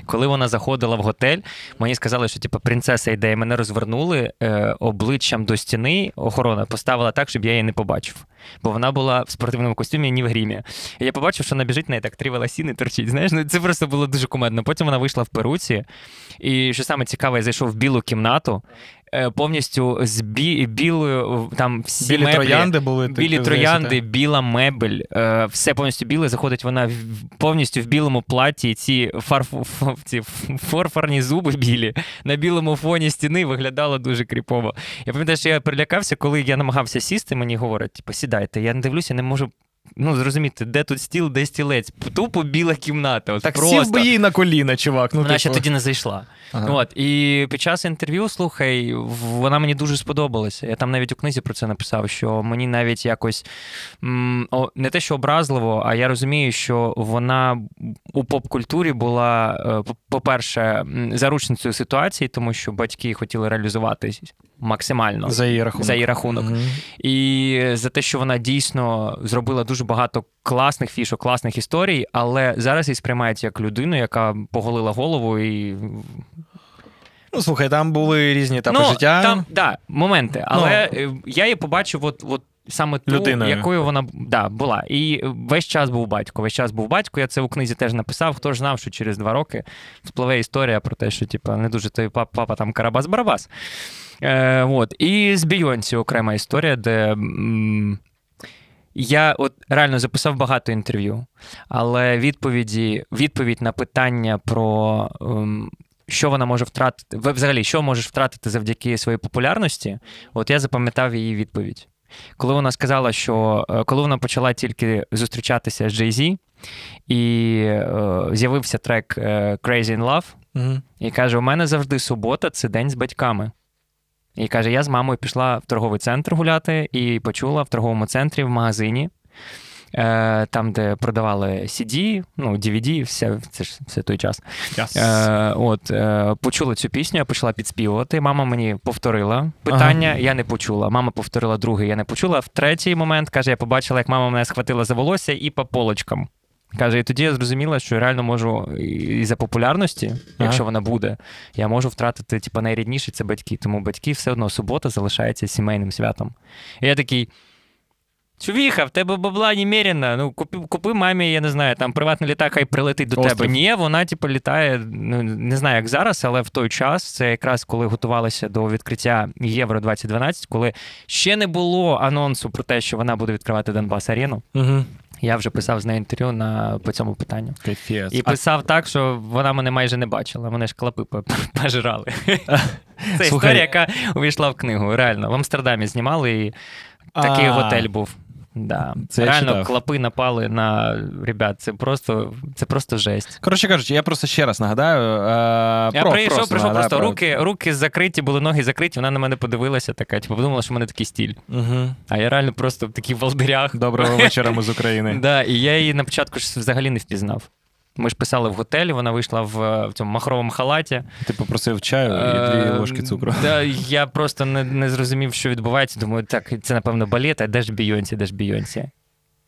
коли вона заходила в готель, мені сказали, що типу, принцеса йде, і мене розвернули е, обличчям до стіни. Охорона поставила так, щоб я її не побачив. Бо вона була в спортивному костюмі, ні в грімі. І я побачив, що вона біжить, на неї так три волосіни торчить. Знаєш, ну це просто було дуже кумедно. Потім вона вийшла в перуці, і що саме цікаве, я зайшов в білу кімнату. Е, повністю з бі, білою, там всі Білі меблі, троянди були. Білі троянди, так. біла мебель, е, все повністю біле. Заходить вона повністю в білому платі. Ці, фарф, ф- ці форфорні зуби білі на білому фоні стіни виглядало дуже кріпово. Я пам'ятаю, що я перелякався, коли я намагався сісти, мені говорять, типу, сідайте. Я не дивлюся, не можу. Ну, зрозуміти, де тут стіл, де стілець. Тупо біла кімната. От Так просто. сів би їй на коліна, чувак. Ну, Вона ще типу. тоді не зайшла. Ага. От, і під час інтерв'ю, слухай, вона мені дуже сподобалася. Я там навіть у книзі про це написав, що мені навіть якось м, о, не те, що образливо, а я розумію, що вона у поп-культурі була, е, по- по-перше, заручницею ситуації, тому що батьки хотіли реалізуватись максимально За її рахунок. за її рахунок. Мгм. І за те, що вона дійсно зробила дуже багато класних фішок, класних історій, але зараз її сприймають як людину, яка поголила голову і. Ну, слухай, там були різні етапи ну, життя. Там, да, моменти. Але е, я її побачив, от, от саме ту, Людиною. якою вона да, була. І весь час був батько. Весь час був батько. Я це у книзі теж написав. Хто ж знав, що через два роки спливе історія про те, що типу, не дуже той папа, папа там Карабас-Барабас. Е, от. І з Бійонсі окрема історія, де. м, я от реально записав багато інтерв'ю, але відповіді, відповідь на питання про ем, що вона може втратити, взагалі, що можеш втратити завдяки своїй популярності, от я запам'ятав її відповідь. Коли вона сказала, що е, коли вона почала тільки зустрічатися з Jay-Z, і е, з'явився трек е, Crazy in Love, Мгм. і каже: у мене завжди субота це день з батьками. І каже: я з мамою пішла в торговий центр гуляти і почула в торговому центрі в магазині. е, Там, де продавали CD, ну, DVD, все, це ж все той час. Yes. Е, от, е, почула цю пісню, я почала підспівувати. Мама мені повторила питання, я не почула. Мама повторила другий, я не почула. В третій момент каже, я побачила, як мама мене схватила за волосся і по полочкам. Каже, і тоді я зрозуміла, що я реально можу і за популярності, якщо вона буде, я можу втратити типу, найрідніше це батьки. Тому батьки все одно субота залишається сімейним святом. І я такий. Чувіха, в тебе бабла немерено. Ну, купи, купи мамі, я не знаю, там приватний літак, хай прилетить до Острів. тебе. Ні, вона, типу, літає, ну, не знаю, як зараз, але в той час, це якраз коли готувалися до відкриття Євро 2012, коли ще не було анонсу про те, що вона буде відкривати Донбас Арену. Мгм. Я вже писав з нею інтерв'ю на, по цьому питанню. Капець. І А- писав так, що вона мене майже не бачила. Вони ж клапи пожирали. Це історія, яка увійшла в книгу. Реально, в Амстердамі знімали, і такий А. готель був. Да. Це Реально, клопи клапи напали на ребят. Це просто, це просто жесть. Коротше кажучи, я просто ще раз нагадаю. Е, Я про, прийшов, прийшов нагадаю просто про- руки, руки закриті, були ноги закриті. Вона на мене подивилася, така, типу, подумала, що в мене такий стіль. Угу. А я реально просто в таких волдирях. Доброго вечора, ми з України. Да, і я її на початку ж взагалі не впізнав. Ми ж писали в готелі, вона вийшла в, в цьому махровому халаті. Ти попросив чаю і дві Е, ложки цукру. Да, я просто не, не зрозумів, що відбувається. Думаю, так, це напевно балет, а де ж Бійонсі, де ж Бійонсі?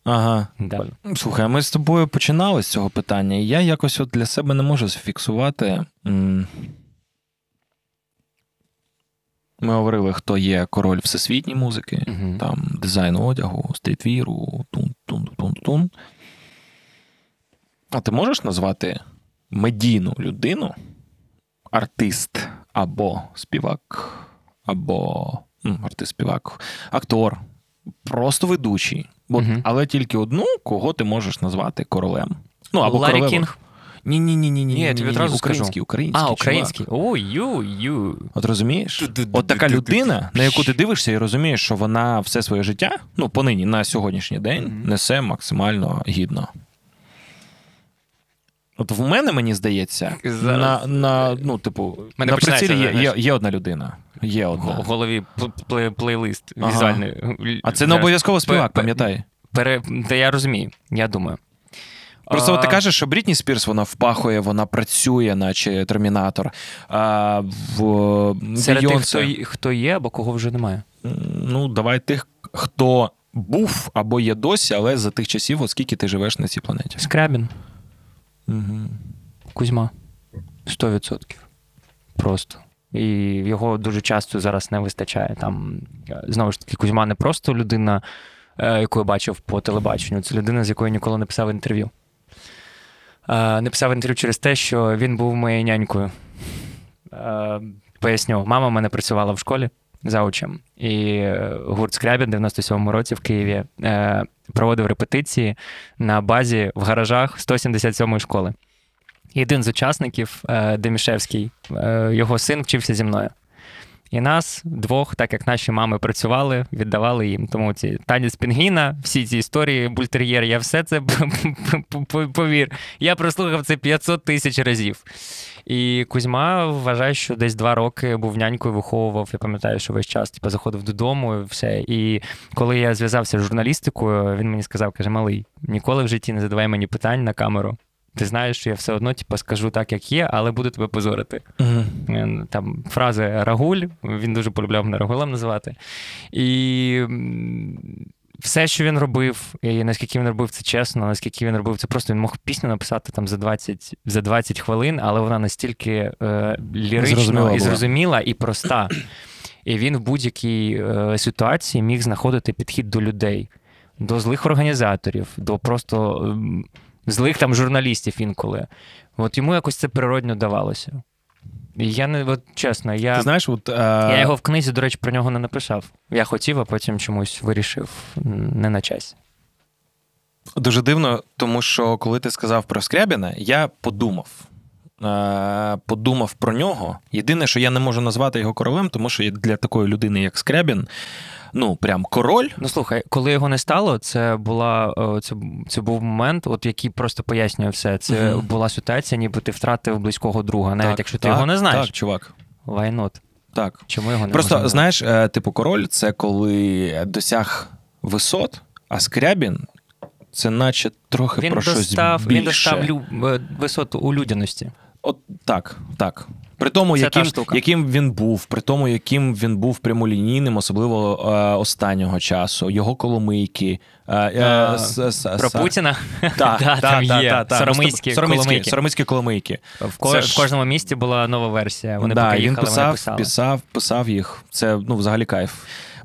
Ага. Да. Слухай, а ми з тобою починали з цього питання, і я якось от для себе не можу зафіксувати. Ми говорили, хто є король всесвітньої музики, Мгм. там дизайн одягу, стрітвіру, тун-тун-тун-тун. А ти можеш назвати медійну людину, артист або співак, або м, артист-співак, актор, просто ведучий. От, Мгм. Але тільки одну, кого ти можеш назвати королем. Ну, або Ларі королевою. Кінг. Ні, ні, ні, ні, ні. Я тобі одразу український, український. А, український. Ой, ю, ю. От розумієш? От така людина, на яку ти дивишся і розумієш, що вона все своє життя, ну, понині на сьогоднішній день, несе максимально гідно. От в мене, мені здається, Зараз. на, на, ну, типу, Мене на прицілі є, є, є одна людина. Є В голові пл- плей- плейлист Ага. візуальний. А це не обов'язково співак, пам'ятай. Пере... Та я розумію, я думаю. Просто от ти кажеш, що Брітні Спірс вона впахує, вона працює, наче термінатор. А в Серед тих, хто, хто є, або кого вже немає. Ну, давай тих, хто був або є досі, але за тих часів, оскільки ти живеш на цій планеті. Скрябін, Кузьма. 100%. Просто. І його дуже часто зараз не вистачає. Там, е, знову ж таки, Кузьма не просто людина, е, яку я бачив по телебаченню, це людина, з якою ніколи не писав інтерв'ю. Е, Не писав інтерв'ю через те, що він був моєю нянькою. Поясню, мама в мене працювала в школі заучем, і е, гурт Скрябін в 97-му році в Києві е, проводив репетиції на базі в гаражах 177-ї школи. І один з учасників, е, Демішевський, е, його син вчився зі мною. І нас двох, так як наші мами працювали, віддавали їм. Тому ці танець пінгвіна, всі ці історії, бультер'єр, я все це повір. Я прослухав це 500 тисяч разів. І Кузьма вважає, що десь два роки був нянькою, виховував. Я пам'ятаю, що весь час типу, заходив додому і все. І коли я зв'язався з журналістикою, він мені сказав: каже: Малий, ніколи в житті не задавай мені питань на камеру. Ти знаєш, що я все одно типу, скажу так, як є, але буду тебе позорити. Угу. Там фрази Рагуль, він дуже полюбляв мене Рагулем називати. І все, що він робив, і наскільки він робив це чесно, наскільки він робив це просто він мог пісню написати там за 20 за 20 хвилин, але вона настільки е, лірична Зрозуміла і зрозуміла і проста. І він в будь-якій е, ситуації міг знаходити підхід до людей, до злих організаторів, до просто ем, злих там журналістів інколи. От йому якось це природньо давалося. Я не от чесно, я, Ти знаєш, от, е... я його в книзі, до речі, про нього не написав. Я хотів, а потім чомусь вирішив не на часі. Дуже дивно, тому що коли ти сказав про Скрябіна, я подумав. Е, Подумав про нього. Єдине, що я не можу назвати його королем, тому що для такої людини, як Скрябін, ну прям король. Ну слухай, коли його не стало, це була е, це, це був момент, от який просто пояснює все. Це Мгм. була ситуація, ніби ти втратив близького друга, навіть Так, якщо ти так, його не знаєш. Так, чувак. Why not? Так. Чому його не Просто можна знаєш, е, типу, король це коли досяг висот, а Скрябін це наче трохи він про щось достав, більше. він достав лю, е, висоту у людяності. От так, так. При тому, Це яким, яким він був, при тому, яким він був прямолінійним, особливо е, останнього часу, його коломийки. Е, е, с- Про Путіна там є. Соромицькі, коломийки. В, кожному місті була нова версія. Вони поки їхали, вони писали. писав, писав їх. Це ну, взагалі кайф.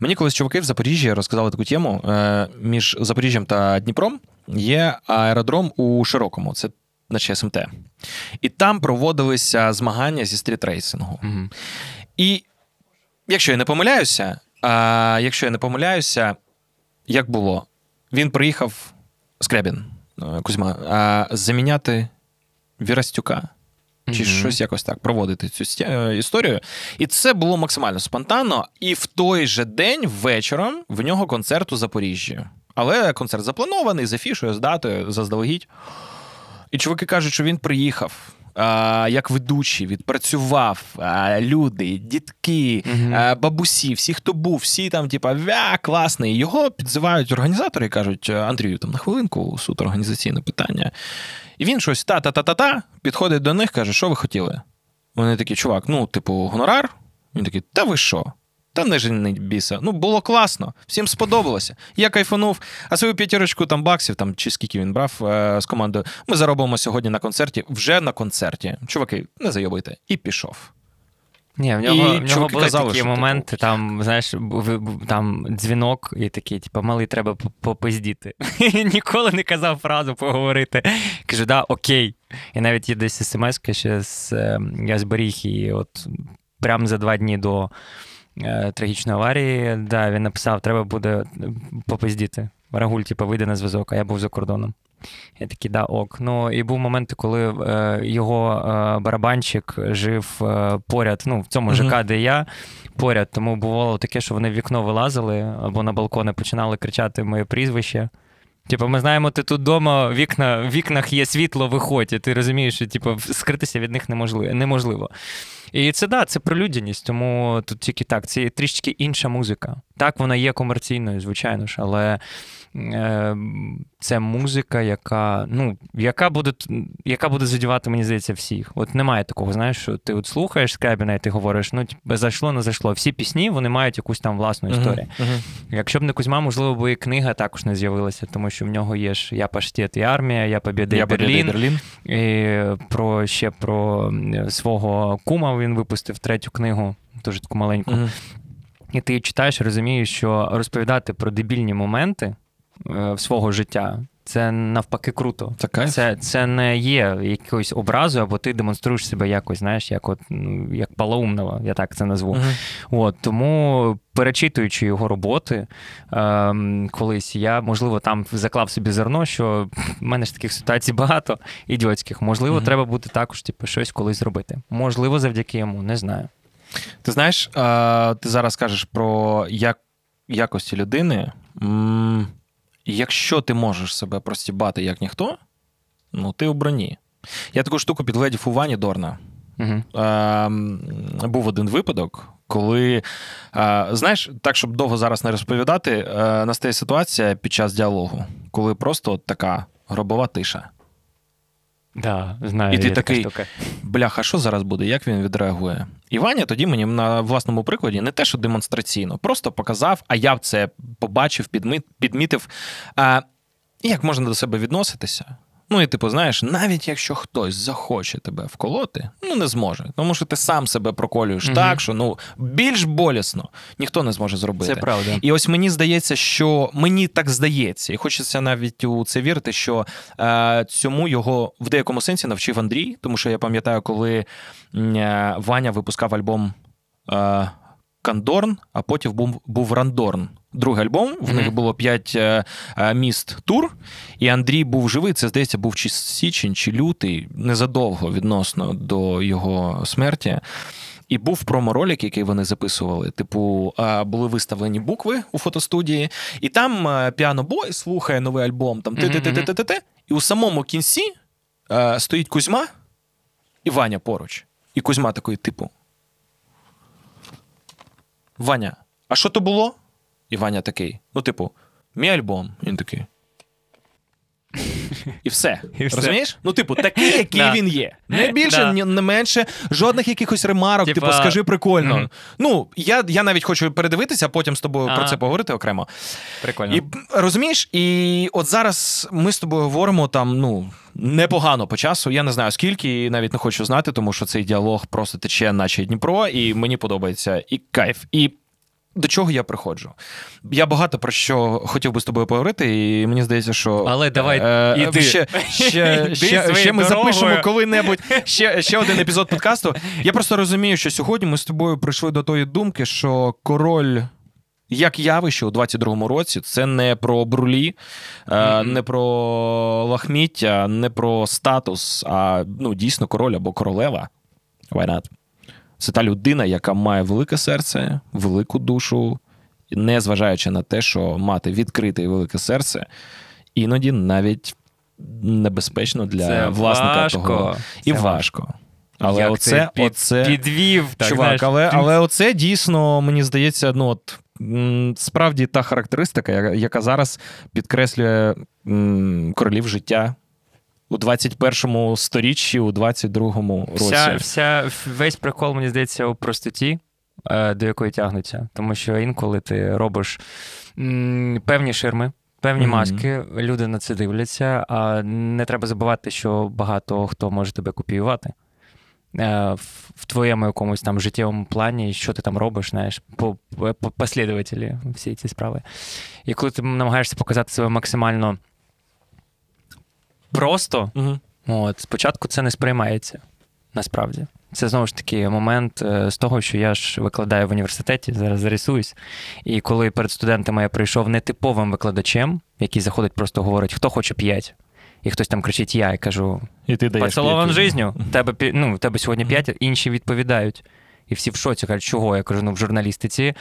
Мені колись чуваки в Запоріжжі розказали таку тему. Е, між Запоріжжям та Дніпром є аеродром у Широкому. Це наче СМТ. І там проводилися змагання зі стрітрейсингу. Мгм. І якщо я не помиляюся, а, якщо я не помиляюся, як було? Він приїхав Скрябін е, Кузьма, а, заміняти Вірастюка. Чи Мгм. щось якось так проводити цю е, історію. І це було максимально спонтанно. І в той же день вечором в нього концерт у Запоріжжі. Але концерт запланований з афішою, з датою, заздалегідь. І чуваки кажуть, що він приїхав. А, як ведучий, відпрацював а, люди, дітки, а, бабусі, всі, хто був, всі там, типа, вя, класний. Його підзивають організатори і кажуть: Андрію, там на хвилинку, суто організаційне питання. І він щось та-та-та-та-та, підходить до них, каже, що ви хотіли? Вони такі, чувак, ну, типу, гонорар? Він такий, та ви що? Та не женить біса. Ну, було класно, всім сподобалося. Я кайфанув, а свою п'ятірочку там баксів, там чи скільки він брав е, з командою. Ми заробимо сьогодні на концерті, вже на концерті. Чуваки, не зайобуйте. І пішов. Ні, в нього, І в нього були казали, такі що, типу, там, знаєш, там дзвінок, і такий, типу, малий, треба попиздіти. Ніколи не казав фразу поговорити. Кажу, да, окей. І навіть є десь смс ще з е, я зберіг її, от прямо за два дні до трагічної аварії, да, він написав, треба буде попиздіти. Рагуль, типу, вийде на зв'язок, а я був за кордоном. Я такий, да, ок. Ну, і був момент, коли е, його е, барабанщик жив е, поряд, ну, в цьому Мгм. ЖК, де я, поряд. Тому бувало таке, що вони в вікно вилазили або на балкони починали кричати моє прізвище. Типу, ми знаємо, ти тут вдома, вікна, в вікнах є світло, виходь, і ти розумієш, що типу, скритися від них неможливо. неможливо. І це да, це про людяність, тому тут тільки так, це трішки інша музика. Так, вона є комерційною, звичайно ж, але це музика, яка, ну, яка буде, яка буде задівати, мені здається, всіх. От немає такого, знаєш, що ти от слухаєш Скрябіна, і ти говориш, ну, типу, зайшло, не зайшло. Всі пісні вони мають якусь там власну історію. Мгм, мгм. Якщо б не Кузьма, можливо, б і книга також не з'явилася, тому що в нього є ж Я паштет і армія, я побєда і Берлін. Берлін. І про ще про свого кума він випустив третю книгу, дуже таку маленьку. Мгм. І ти читаєш, розумієш, що розповідати про дебільні моменти е, свого життя це навпаки круто. Це кайф. Це, це не є якоюсь образою, або ти демонструєш себе якось, знаєш, як от ну, як полоумного, я так це назву. Мгм. От тому, перечитуючи його роботи, ем, колись я, можливо, там заклав собі зерно, що в мене ж таких ситуацій багато ідіотських. Можливо, Мгм. треба буде також типу, щось колись зробити. Можливо, завдяки йому, не знаю. Ти знаєш, е, ти зараз кажеш про як, якості людини. М, Якщо ти можеш себе простібати як ніхто, ну ти у броні. Я таку штуку підгледів у Вані Дорна. Угу. Був один випадок, коли, е, знаєш, так, щоб довго зараз не розповідати, е, настає ситуація під час діалогу, коли просто така гробова тиша. Да, знаю, І ти такий, штука. Бляха, що зараз буде? Як він відреагує? І Ваня тоді мені на власному прикладі не те, що демонстраційно, просто показав, а я це побачив, підмі- підмітив, а, як можна до себе відноситися. Ну і типу, знаєш, навіть якщо хтось захоче тебе вколоти, ну не зможе, тому що ти сам себе проколюєш Мгм. так, що ну більш болісно ніхто не зможе зробити. Це правда. І ось мені здається, що мені так здається, і хочеться навіть у це вірити, що е, цьому його в деякому сенсі навчив Андрій, тому що я пам'ятаю, коли е, Ваня випускав альбом е, Кандорн, а потім був, був Рандорн. Другий альбом. В Мгм. них було п'ять е, е, міст тур, і Андрій був живий. Це здається, був чи січень, чи лютий, незадовго відносно до його смерті. І був промо-ролик, який вони записували. Типу, були виставлені букви у фотостудії, і там а, піано-бой слухає новий альбом, там ти ти ти ти ти ти І у самому кінці стоїть Кузьма і Ваня поруч. І Кузьма такий, типу. Ваня, а що то було? І Ваня такий. Ну, типу, мій альбом. Він такий. І все. І все. Розумієш? Ну, типу, такий, який Да. він є. Не більше, Да. ні- не менше, жодних якихось ремарок, Типа- типу, скажи прикольно. Мгм. Ну, я, я навіть хочу передивитися, а потім з тобою про це поговорити окремо. Прикольно. І розумієш, і от зараз ми з тобою говоримо там, ну. Непогано по часу, я не знаю скільки, і навіть не хочу знати, тому що цей діалог просто тече, наче Дніпро, і мені подобається і кайф. І до чого я приходжу? Я багато про що хотів би з тобою поговорити, і мені здається, що Але давай е, іди. ще, ще, Іди ще, ще ми дорогою. запишемо коли-небудь ще, ще один епізод подкасту. Я просто розумію, що сьогодні ми з тобою прийшли до тої думки, що король. Як явище у 22-му році, це не про брулі, е, Мгм. не про лахміття, не про статус, а ну, дійсно король або королева. Why not? Це та людина, яка має велике серце, велику душу, і незважаючи на те, що мати відкрите і велике серце, іноді навіть небезпечно для Це власника важко. того. І Це важко. Але Як оце, ти під, оце... підвів, так, Чувак, знаєш, але, ти- але оце дійсно, мені здається, ну от справді та характеристика, яка, яка зараз підкреслює м, королів життя у 21-му сторіччі, у 22-му році. Вся, вся, весь прикол, мені здається, у простоті, е, до якої тягнуться. Тому що інколи ти робиш певні ширми, певні Мгм. маски, люди на це дивляться, а не треба забувати, що багато хто може тебе копіювати. Е, В в твоєму якомусь там життєвому плані, що ти там робиш, знаєш, по, по послідователі всі ці справи. І коли ти намагаєшся показати себе максимально просто, Мгм. От, спочатку це не сприймається насправді. Це знову ж таки момент е, з того, що я ж викладаю в університеті, зараз зарисуюсь. І коли перед студентами я прийшов нетиповим викладачем, який заходить, просто говорить, хто хоче п'ять. І хтось там кричить Я, я кажу, І ти даєш поцілован жизню. Тебе, ну, тебе сьогодні п'ять, інші відповідають. І всі в шоці кажуть, чого? Я кажу, ну в журналістиці е,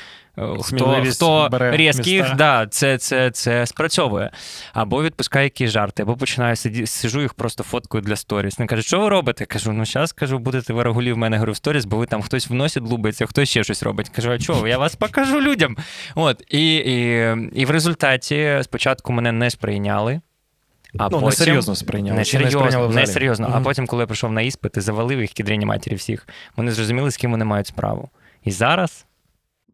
хто, хто різких, да, це, це, це спрацьовує. Або відпускаю якісь жарти, або починаю сиді, сижу їх просто фоткою для сторіс. Вони кажуть, що ви робите? Кажу, ну зараз кажу, будете ви регулі в мене говорю в сторіс, бо ви там хтось в носі длубиться, хтось ще щось робить. Кажу, а чого? Я вас покажу людям. От, і, і, і в результаті спочатку мене не сприйняли. А Ну, потім... несерйозно сприйняли. Не Чи не сприйняли серйозно, взагалі? А потім, коли я прийшов на іспити, завалив їх кідрені матері всіх. Вони зрозуміли, з ким вони мають справу. І зараз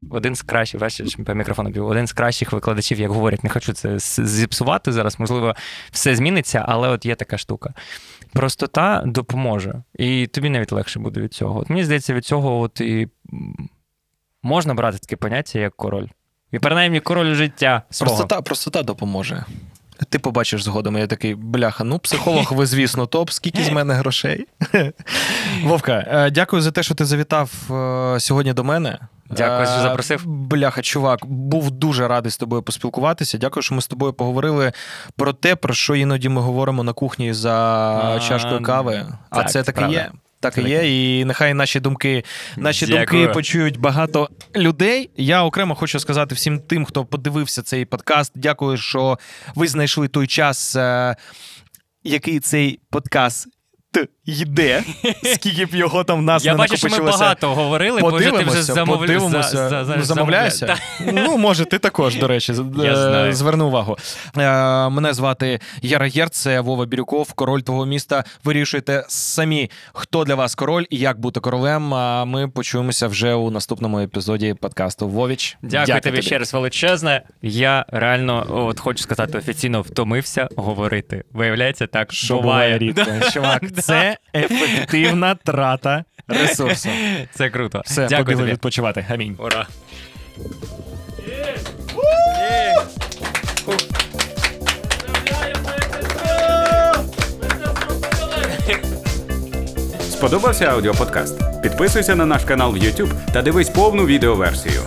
один з кращих, по мікрофону б'ю, один з кращих викладачів, як говорять, не хочу це зіпсувати зараз, можливо, все зміниться, але от є така штука. Простота допоможе. І тобі навіть легше буде від цього. От мені здається, від цього от і можна брати таке поняття, як король. І принаймні король життя. Свого. Простота, простота допоможе. Ти побачиш згодом. Я такий, бляха, ну, психолог, ви, звісно, топ. Скільки з мене грошей? Вовка, е, дякую за те, що ти завітав е, сьогодні до мене. Дякую, що Е, запросив. Бляха, чувак, був дуже радий з тобою поспілкуватися. Дякую, що ми з тобою поговорили про те, про що іноді ми говоримо на кухні за чашкою кави. А це так і є. Так і є, і нехай наші думки, наші Дякую. думки почують багато людей. Я окремо хочу сказати всім тим, хто подивився цей подкаст. Дякую, що ви знайшли той час, е, який цей подкаст йде. Скільки б його там в нас Я не бачу, що ми багато говорили, бо ти вже замовля... подивимося. за- за- за- Ну, замовляєшся? замовля- Ну, може, ти також, до речі, е, зверни увагу. Е, Мене звати Яра Герц, це Вова Бірюков, король твого міста. Вирішуйте самі, хто для вас король і як бути королем. А ми почуємося вже у наступному епізоді подкасту Вовіч. Дякую, тобі ще раз величезне. Я реально, от хочу сказати, офіційно втомився говорити. Виявляється, так Що буває рідко. Чувак, це ефективна трата ресурсу. Це круто. Все, Дякую побігли тобі. відпочивати. Амінь. Ура. Сподобався аудіоподкаст? Підписуйся на наш канал в YouTube та дивись повну відеоверсію.